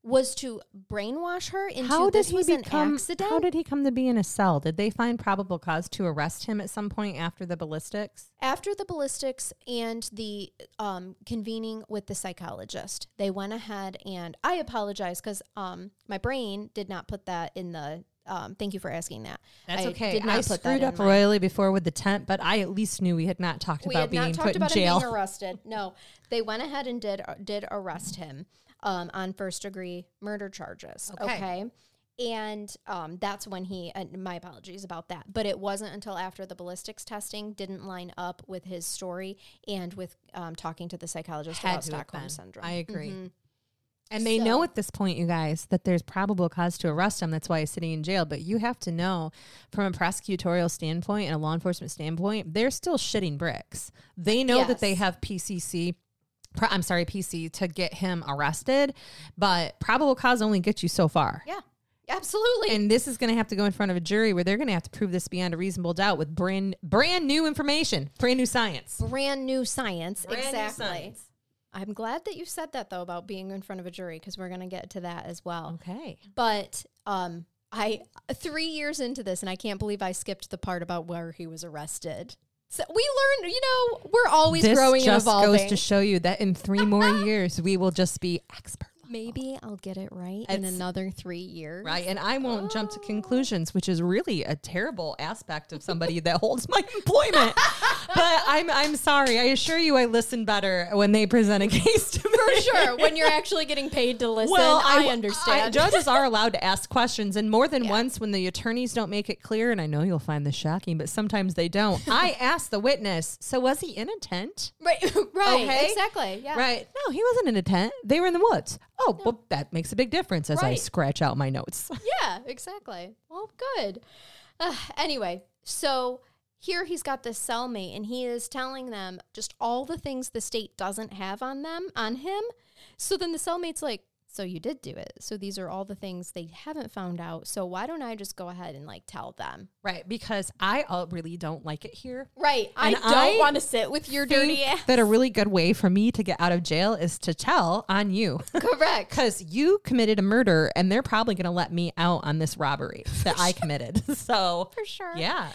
was to brainwash her into how did this he was become? an accident. How did he come to be in a cell? Did they find probable cause to arrest him at some point after the ballistics? After the ballistics and the um, convening with the psychologist, they went ahead and I apologize because um, my brain did not put that in the. Um, thank you for asking that. That's I okay. Did not I put screwed in up royally before with the tent, but I at least knew we had not talked we about being not put talked in about jail. him being arrested. No, they went ahead and did did arrest him um, on first degree murder charges. Okay. Okay. And um, that's when he, uh, my apologies about that. But it wasn't until after the ballistics testing didn't line up with his story and with um, talking to the psychologist Had about Stockholm syndrome. I agree. Mhm. And they So- know at this point, you guys, that there's probable cause to arrest him. That's why he's sitting in jail. But you have to know, from a prosecutorial standpoint and a law enforcement standpoint, they're still shitting bricks. They know that they have PCC. I'm sorry, PC to get him arrested, but probable cause only gets you so far. Yeah, absolutely. And this is going to have to go in front of a jury where they're going to have to prove this beyond a reasonable doubt with brand brand new information, brand new science. Brand new science. Brand new exactly. science. I'm glad that you said that though about being in front of a jury because we're going to get to that as well. Okay. But um, I three years into this, and I can't believe I skipped the part about where he was arrested. So we learn, you know, we're always this growing and just evolving. goes to show you that in three more years we will just be expert Maybe I'll get it right in another three years. right and i won't jump Oh. to conclusions which is really a terrible aspect of somebody that holds my employment but i'm i'm sorry i assure you i listen better when they present a case to me For sure. When you're actually getting paid to listen, well, I, understand. judges are allowed to ask questions, and more than Yeah. once, when the attorneys don't make it clear, and I know you'll find this shocking, but sometimes they don't. I ask the witness, "So was he in a tent?" right, right, Okay. exactly. Yeah. Right. No, he wasn't in a tent. They were in the woods. Oh, well, that makes a big difference as I scratch out my notes. Yeah, exactly. Well, good. Uh, anyway, so here he's got this cellmate and he is telling them just all the things the state doesn't have on them, on him. So then the cellmate's like, So you did do it. So these are all the things they haven't found out. So why don't I just go ahead and like tell them? Right, because I uh, really don't like it here. Right. I And don't I want to sit with your dirty ass. That a really good way for me to get out of jail is to tell on you. Correct. Because you committed a murder and they're probably going to let me out on this robbery that I committed. So, For sure. yeah,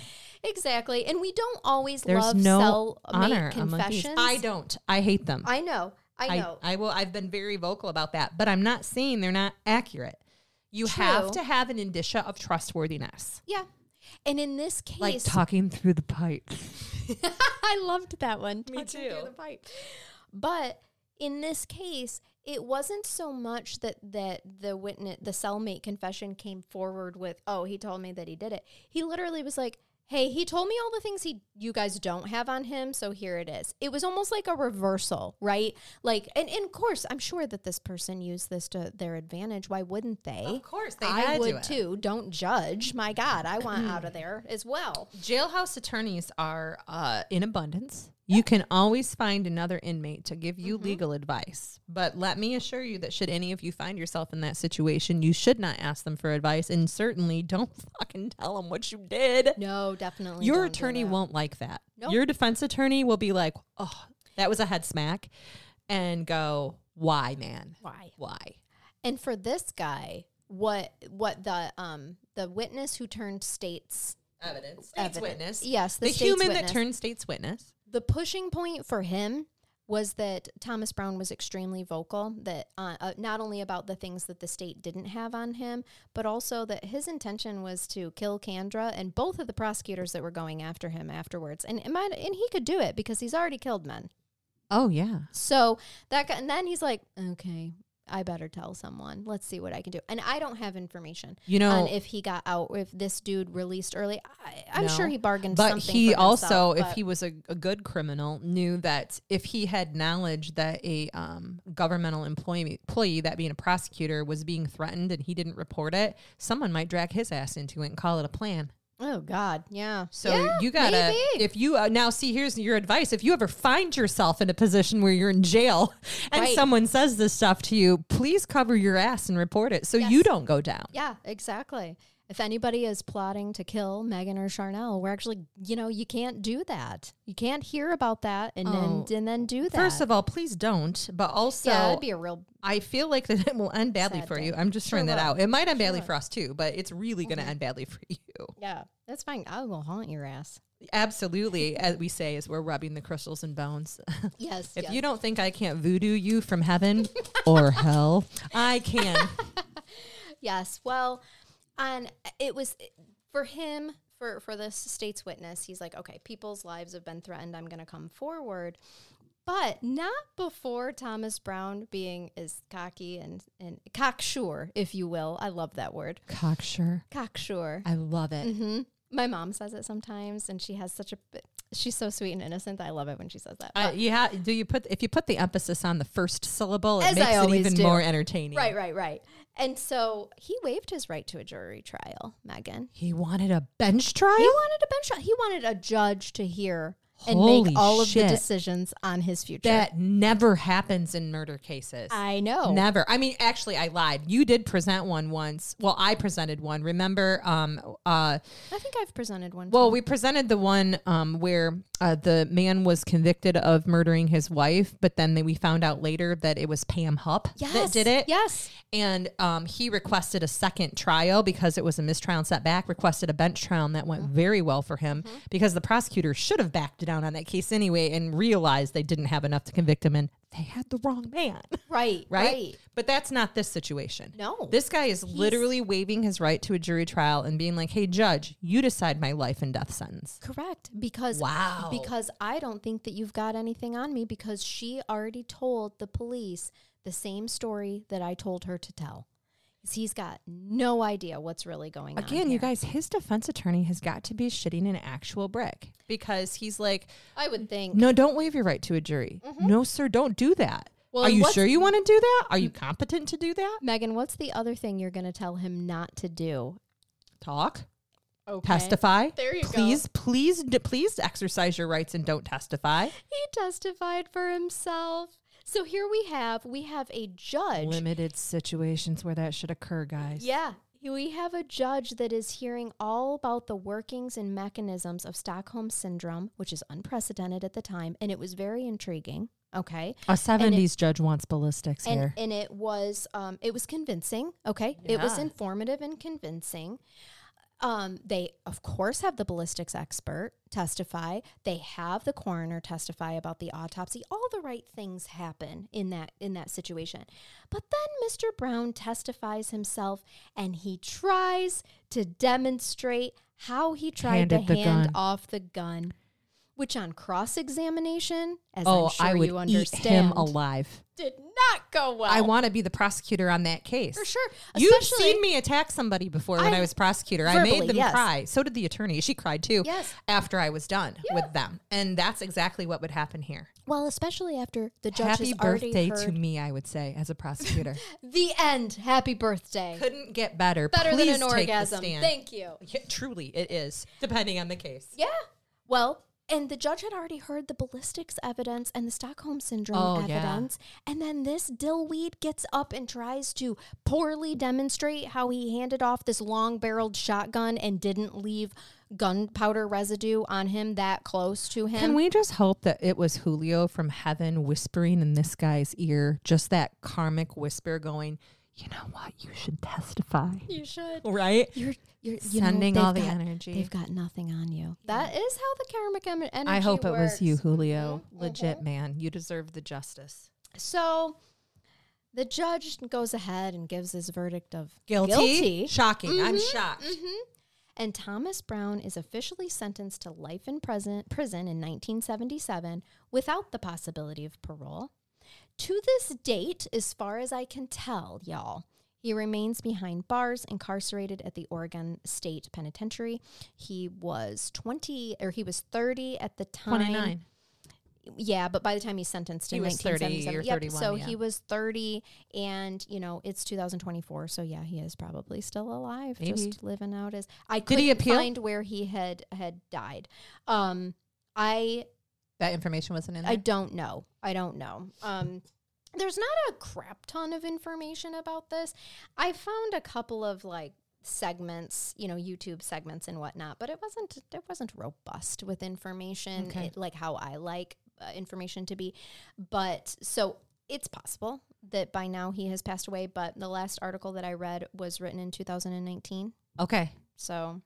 Exactly. And we don't always there's love no cell honor mate among these. confessions. I don't. I hate them. I know. I I, know. I will. I've been very vocal about that, but I'm not saying they're not accurate. You have to have an indicia of trustworthiness, yeah. And in this case, like talking through the pipe. I loved that one. Me Talking through too. the pipe. But in this case, it wasn't so much that that the witness, the cellmate confession came forward with, "Oh, he told me that he did it." He literally was like, "Hey, he told me all the things he you guys don't have on him, so here it is." It was almost like a reversal, right? Like, and, and of course, I'm sure that this person used this to their advantage. Why wouldn't they? Of course, they I to would it. too. Don't judge. My God, I want out of there as well. Jailhouse attorneys are uh, in abundance. You can always find another inmate to give you legal advice. But let me assure you that should any of you find yourself in that situation, you should not ask them for advice and certainly don't fucking tell them what you did. No, definitely. Your attorney won't like that. Nope. Your defense attorney will be like, oh, that was a head smack and go, why, man? Why? Why? And for this guy, what what the um the witness who turned state's Evidence. State's evidence- witness. Yes, the, The, human witness. that turned state's witness. The pushing point for him was that Thomas Brown was extremely vocal that uh, uh, not only about the things that the state didn't have on him, but also that his intention was to kill Candra and both of the prosecutors that were going after him afterwards. And might, and he could do it because he's already killed men. Oh, yeah. So that guy, and then he's like, okay, I better tell someone. Let's see what I can do. And I don't have information You know, on if he got out, if this dude released early. I, I'm sure he bargained But something. he also, himself, if he was a, a good criminal, knew that if he had knowledge that a um, governmental employee, employee, that being a prosecutor, was being threatened and he didn't report it, someone might drag his ass into it and call it a plan. Oh God, yeah. So Yeah, you gotta, maybe. if you uh, now see, here's your advice: if you ever find yourself in a position where you're in jail and Right. someone says this stuff to you, please cover your ass and report it so you don't go down. yeah, exactly. If anybody is plotting to kill Megan or Charnell, we're actually, you know, you can't do that. You can't hear about that and Oh. then and then do that. First of all, please don't. But also, yeah, that'd be a real. I feel like that it will end badly for day. you. I'm just Sure throwing that out. It might end badly Sure. for us too, but it's really going to end badly for you. Yeah, that's fine. I will haunt your ass. Absolutely, as we say, as we're rubbing the crystals and bones. Yes. if yes. you don't think I can't voodoo you from heaven or hell, I can. Yes. Well, and it was for him for for this state's witness. He's like, okay, people's lives have been threatened. I'm going to come forward, but not before Thomas Brown being as cocky and and cocksure, if you will. I love that word, Cocksure. cocksure. I love it. hmm My mom says it sometimes, and she has such a. She's so sweet and innocent. I love it when she says that. Uh, yeah. Do you put if you put the emphasis on the first syllable, it makes it even do. more entertaining. Right, right, right. And so he waived his right to a jury trial, Megan. He wanted a bench trial. He wanted a bench trial. He wanted a judge to hear and Holy make all of the decisions on his future. that never happens in murder cases. I know. Never. I mean, actually, I lied. You did present one once. Well, I presented one. Remember? Um. Uh. I think I've presented one. Well, too. we presented the one um where uh, the man was convicted of murdering his wife, but then they, we found out later that it was Pam Hupp yes, that did it. Yes. And um, he requested a second trial because it was a mistrial and setback. Requested a bench trial, and that went Mm-hmm. very well for him because the prosecutor should have backed down on that case anyway and realized they didn't have enough to convict him, and they had the wrong man. Right. right? Right. But that's not this situation. No. This guy is literally waiving his right to a jury trial and being like, "Hey, judge, you decide my life and death sentence." Correct. Because Wow. Because I don't think that you've got anything on me because she already told the police the same story that I told her to tell. He's got no idea what's really going on. Again, you guys, his defense attorney has got to be shitting an actual brick because he's like, I would think. "No, don't waive your right to a jury. Mm-hmm. No, sir, don't do that." Well, Are you sure you want to do that? Are you competent to do that? Megan, what's the other thing you're going to tell him not to do? Talk, Okay. testify. There you go. please, please, please exercise your rights and don't testify. He testified for himself. So here we have we have a judge. Limited situations where that should occur, guys. Yeah. We have a judge that is hearing all about the workings and mechanisms of Stockholm syndrome, which is unprecedented at the time, and it was very intriguing. Okay. A 70s judge wants ballistics and, here. and it was um, it was convincing. Okay, it was informative and convincing. Um, they of course have the ballistics expert testify. They have the coroner testify about the autopsy. All the right things happen in that in that situation. But then Mr. Brown testifies himself, and he tries to demonstrate how he tried Handed to hand gun. off the gun. Which on cross examination, as oh, I'm sure I would you eat understand, him alive. did not go well. I want to be the prosecutor on that case. For sure. You've seen me attack somebody before when I, I- was prosecutor. I made them yes. cry. So did the attorney. She cried too. Yes. After I was done Yeah. with them, and that's exactly what would happen here. Well, especially after the judge Happy birthday to me, I would say, as a prosecutor. the end. Happy birthday. Couldn't get better. Better Please than an orgasm. stand. Thank you. Yeah, truly, it is depending on the case. Yeah. Well, and the judge had already heard the ballistics evidence and the Stockholm syndrome Oh, yeah. evidence. And then this dillweed gets up and tries to poorly demonstrate how he handed off this long barreled shotgun and didn't leave gunpowder residue on him that close to him. Can we just hope that it was Julio from heaven whispering in this guy's ear, just that karmic whisper going, you know what, you should testify. You should. Right? You're, you're you Sending know, all the got- energy. They've got nothing on you. That is how the karmic em- energy I hope it was you, works. Julio. Mhm, Legit mhm. man. You deserve the justice. So the judge goes ahead and gives his verdict of Guilty? guilty. Shocking. I'm Mhm, shocked. mhm. And Thomas Brown is officially sentenced to life in prison, prison in 1977 without the possibility of parole. To this date, as far as I can tell, y'all, he remains behind bars, incarcerated at the Oregon State Penitentiary. He was 20, or he was 30 at the time. 29. Yeah, but by the time he's sentenced He in was 30 1977, or yep, 31, so yeah. he was 30, and you know it's 2024, so yeah, he is probably still alive, Maybe. just living out his. I Did couldn't he appeal? find where he had had died. Um, I That information wasn't in there. I don't know. I don't know. Um, there's not a crap ton of information about this. I found a couple of like segments, you know, YouTube segments and whatnot, but it wasn't it wasn't robust with information Okay. it- like how I like uh, information to be. But so it's possible that by now he has passed away. But the last article that I read was written in 2019, okay. so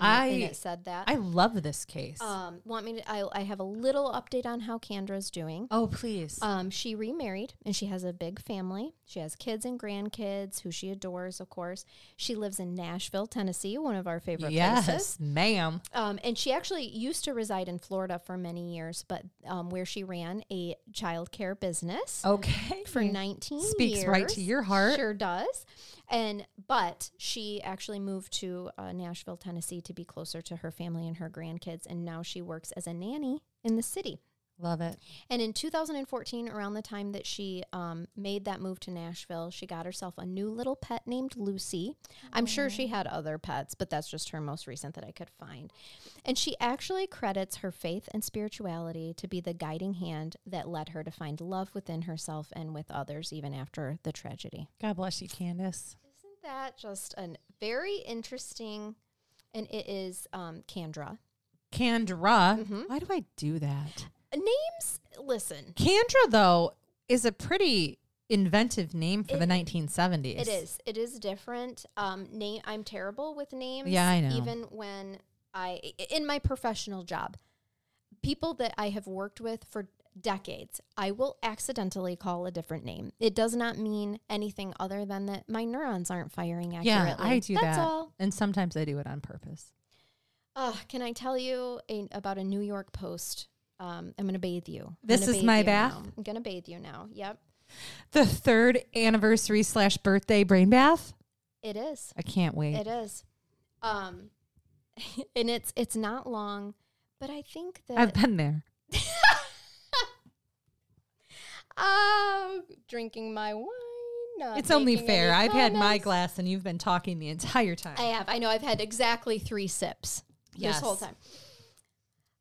I- and it said that. I love this case. um, want me to? I, I have a little update on how Candra's doing. oh, please. Um, she remarried and she has a big family. She has kids and grandkids who she adores, of course. She lives in Nashville, Tennessee, one of our favorite yes, places. ma'am. Um, and she actually used to reside in Florida for many years, but um, where she ran a childcare business Okay. for 19 Speaks years. right to your heart. Sure does. And but she actually moved to uh, Nashville, Tennessee to be closer to her family and her grandkids and now she works as a nanny in the city. Love it. And in 2014, around the time that she um, made that move to Nashville, she got herself a new little pet named Lucy. I'm sure she had other pets, but that's just her most recent that I could find. And she actually credits her faith and spirituality to be the guiding hand that led her to find love within herself and with others, even after the tragedy. God bless you, Candace. Isn't that just a very interesting? And it is um, Candra. Candra. Mhm. Why do I do that? Names, listen, Candra, though, is a pretty inventive name for the 1970s. It is. It is different. Um, name. I'm terrible with names. Yeah, I know. Even when I, i- in my professional job, people that I have worked with for decades, I will accidentally call a different name. It does not mean anything other than that my neurons aren't firing accurately. Yeah, I do That's that. all. And sometimes I do it on purpose. Uh, can I tell you a, about a New York Post? Um, I'm going to bathe you. This is my bath? now. I'm going to bathe you now. Yep, The third anniversary slash birthday brain bath. it is. I can't wait. It is. Um and it's it's not long, but I think that I've been there. oh, drinking my wine. It's only fair. I've had my glass and you've been talking the entire time. I have. I know I've had exactly 3 sips Yes. this whole time.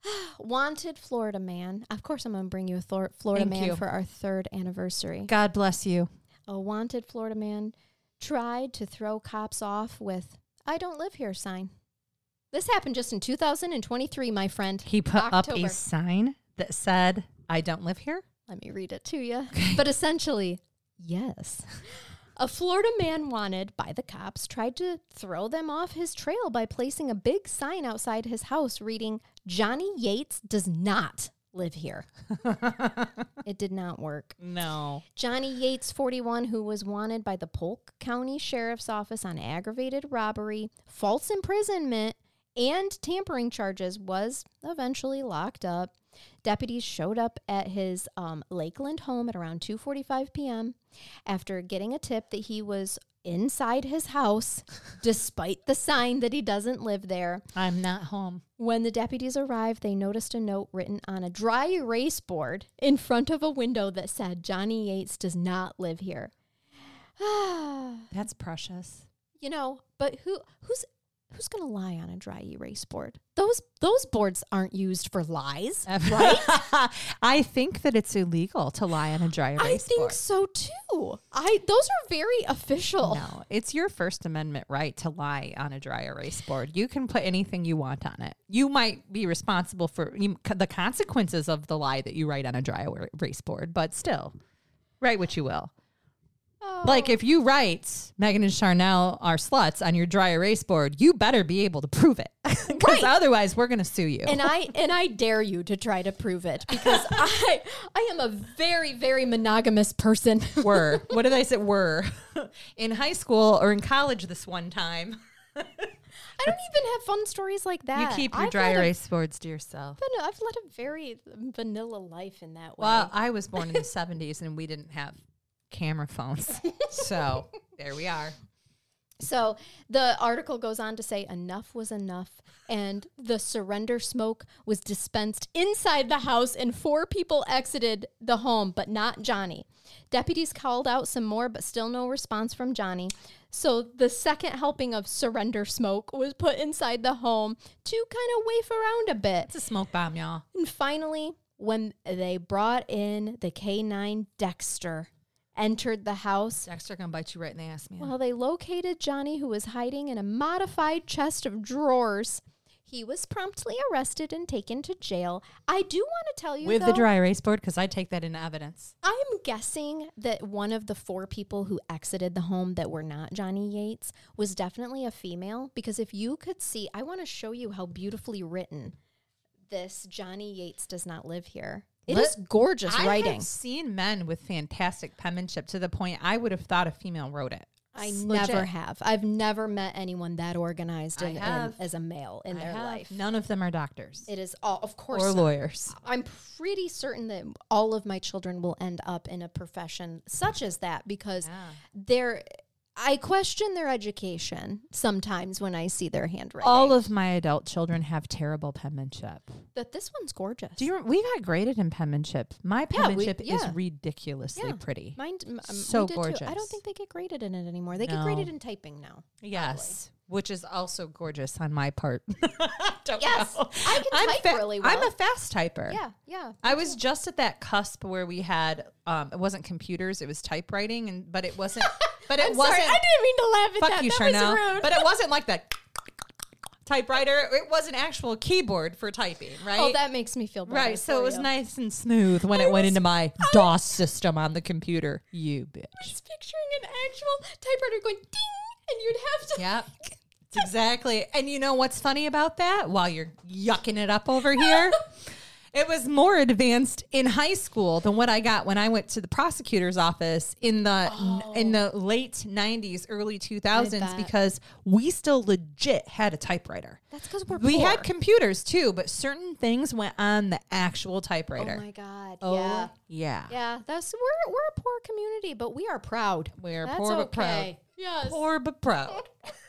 Wanted Florida man. Of course, I'm going to bring you a Thor- Florida Thank man you. for our third anniversary. God bless you. A wanted Florida man tried to throw cops off with "I don't live here" sign. This happened just in 2023, my friend. He put up a sign that said, I don't live here. Let me read it to you. But essentially, yes. A Florida man wanted by the cops tried to throw them off his trail by placing a big sign outside his house reading, Johnny Yates does not live here. it did not work. No. Johnny Yates, 41, who was wanted by the Polk County Sheriff's Office on aggravated robbery, false imprisonment, and tampering charges, was eventually locked up. Deputies showed up at his um, Lakeland home at around 2:45 p.m. after getting a tip that he was inside his house, despite the sign that he doesn't live there. I'm not home. When the deputies arrived, they noticed a note written on a dry erase board in front of a window that said, Johnny Yates does not live here. That's precious. you know, but who who's who's gonna lie on a dry erase board? Those those boards aren't used for lies. Right? I think that it's illegal to lie on a dry erase board. I think board. so too. I those are very official. No, it's your First Amendment right to lie on a dry erase board. You can put anything you want on it. You might be responsible for you, the consequences of the lie that you write on a dry erase board, but still, write what you will. Oh. Like if you write Megan and Charnell are sluts on your dry erase board, you better be able to prove it, because Right. otherwise we're gonna sue you. and I and I dare you to try to prove it because I I am a very very monogamous person. were what did I say? Were in high school or in college this one time. I don't even have fun stories like that. You keep your I've dry led a- erase boards to yourself. been- I've led a very vanilla life in that way. Well, I was born in the 70s and we didn't have camera phones. so there we are. So the article goes on to say enough was enough, and the surrender smoke was dispensed inside the house, and four people exited the home, but not Johnny. Deputies called out some more, but still no response from Johnny. So the second helping of surrender smoke was put inside the home to kind of waif around a bit. It's a smoke bomb, y'all. And finally, when they brought in the K9 Dexter, entered the house, Dexter gonna bite you right in the ass, man. well, they located Johnny, who was hiding in a modified chest of drawers. He was promptly arrested and taken to jail. I do want to tell you, With the dry erase board, because I take that into evidence. I'm guessing that one of the four people who exited the home that were not Johnny Yates was definitely a female. Because if you could see, I want to show you how beautifully written this Johnny Yates does not live here. It is Let- gorgeous I writing. have seen men with fantastic penmanship to the point I would have thought a female wrote it. I It's never have. I've never met anyone that organized in, in- as a male in I their have. life. None of them are doctors It is all, of course, or not. lawyers. I'm pretty certain that all of my children will end up in a profession such as that because they're. I question their education sometimes when I see their handwriting. All of my adult children have terrible penmanship. but this one's gorgeous. Do you? We got graded in penmanship. My Yeah, we- penmanship yeah. is ridiculously Yeah. pretty. Mine, m- um, So we did too. I don't think they get graded in it anymore. They get graded in typing now. Yes, which is also gorgeous on my part. Yes, know. I can I'm type fa- really well. I'm a fast typer. Yeah, yeah. I was just at that cusp where we had um it wasn't computers, it was typewriting and but it wasn't but it I'm wasn't sorry, I didn't mean to laugh at fuck that. you, that Charnell. was rude. But it wasn't like that typewriter. It was an actual keyboard for typing, right? oh, that makes me feel better. right. So it was you. nice and smooth when I it went into my DOS system on the computer. You bitch. just picturing an actual typewriter going ding, and you'd have to. Yep. It's exactly. And you know what's funny about that? While you're yucking it up over here, it was more advanced in high school than what I got when I went to the prosecutor's office in the in the oh. late 90s, early 2000s because we still legit had a typewriter. That's because we're We poor. had computers too, but certain things went on the actual typewriter. Oh my god! Oh, yeah, yeah. yeah. That's we're we're a poor community, but we are proud. We are That's poor but proud. Yes. Poor but proud.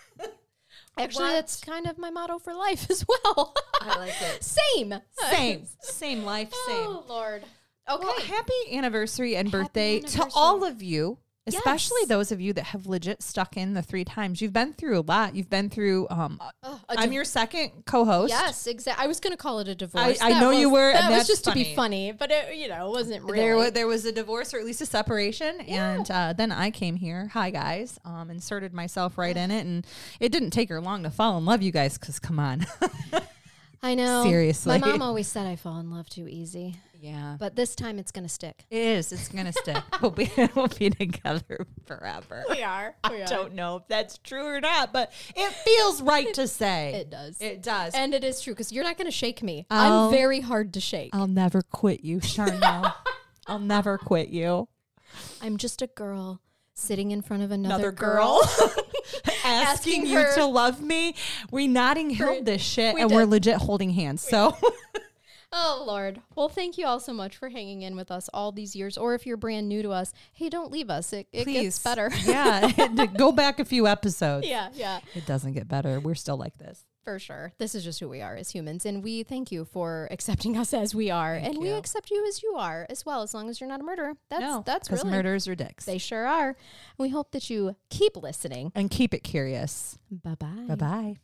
Actually, What? that's kind of my motto for life as well. I like it. Same. Same. Same life, same. Oh Lord. Okay. Well, happy anniversary and Happy birthday to all of you especially Yes. those of you that have legit stuck in the three times. You've been through a lot. You've been through. Um, a I'm your second co-host. Yes, exactly. I was going to call it a divorce. I That know you were, That was that's just to be funny, but it, you know, it wasn't really. There, there was a divorce or at least a separation, and uh, then I came here. Hi guys, um, inserted myself right in it, and it didn't take her long to fall in love. You guys, because come on, I know. Seriously. my mom always said I fall in love too easy, yeah, but this time it's going to stick. it is. It's gonna stick. we'll be we'll be together forever. We are. I don't know if that's true or not, but it feels right to say. It does. It does. and it is true because you're not going to shake me. Oh. I'm very hard to shake. I'll never quit you, Charnell. I'll never quit you. I'm just a girl sitting in front of another, Another girl. girl. Asking, Asking you to love me. We Notting Hill this shit we and we're legit holding hands. So Oh, Lord. Well, thank you all so much for hanging in with us all these years. Or if you're brand new to us, hey, don't leave us. It, it gets better. yeah. Go back a few episodes. yeah, yeah, It doesn't get better. We're still like this. for sure. This is just who we are as humans. And we thank you for accepting us as we are. and we accept you as you are as well, as long as you're not a murderer. That's, no, that's because really. murders are dicks. They sure are. We hope that you keep listening. and keep it curious. Bye bye. Bye bye.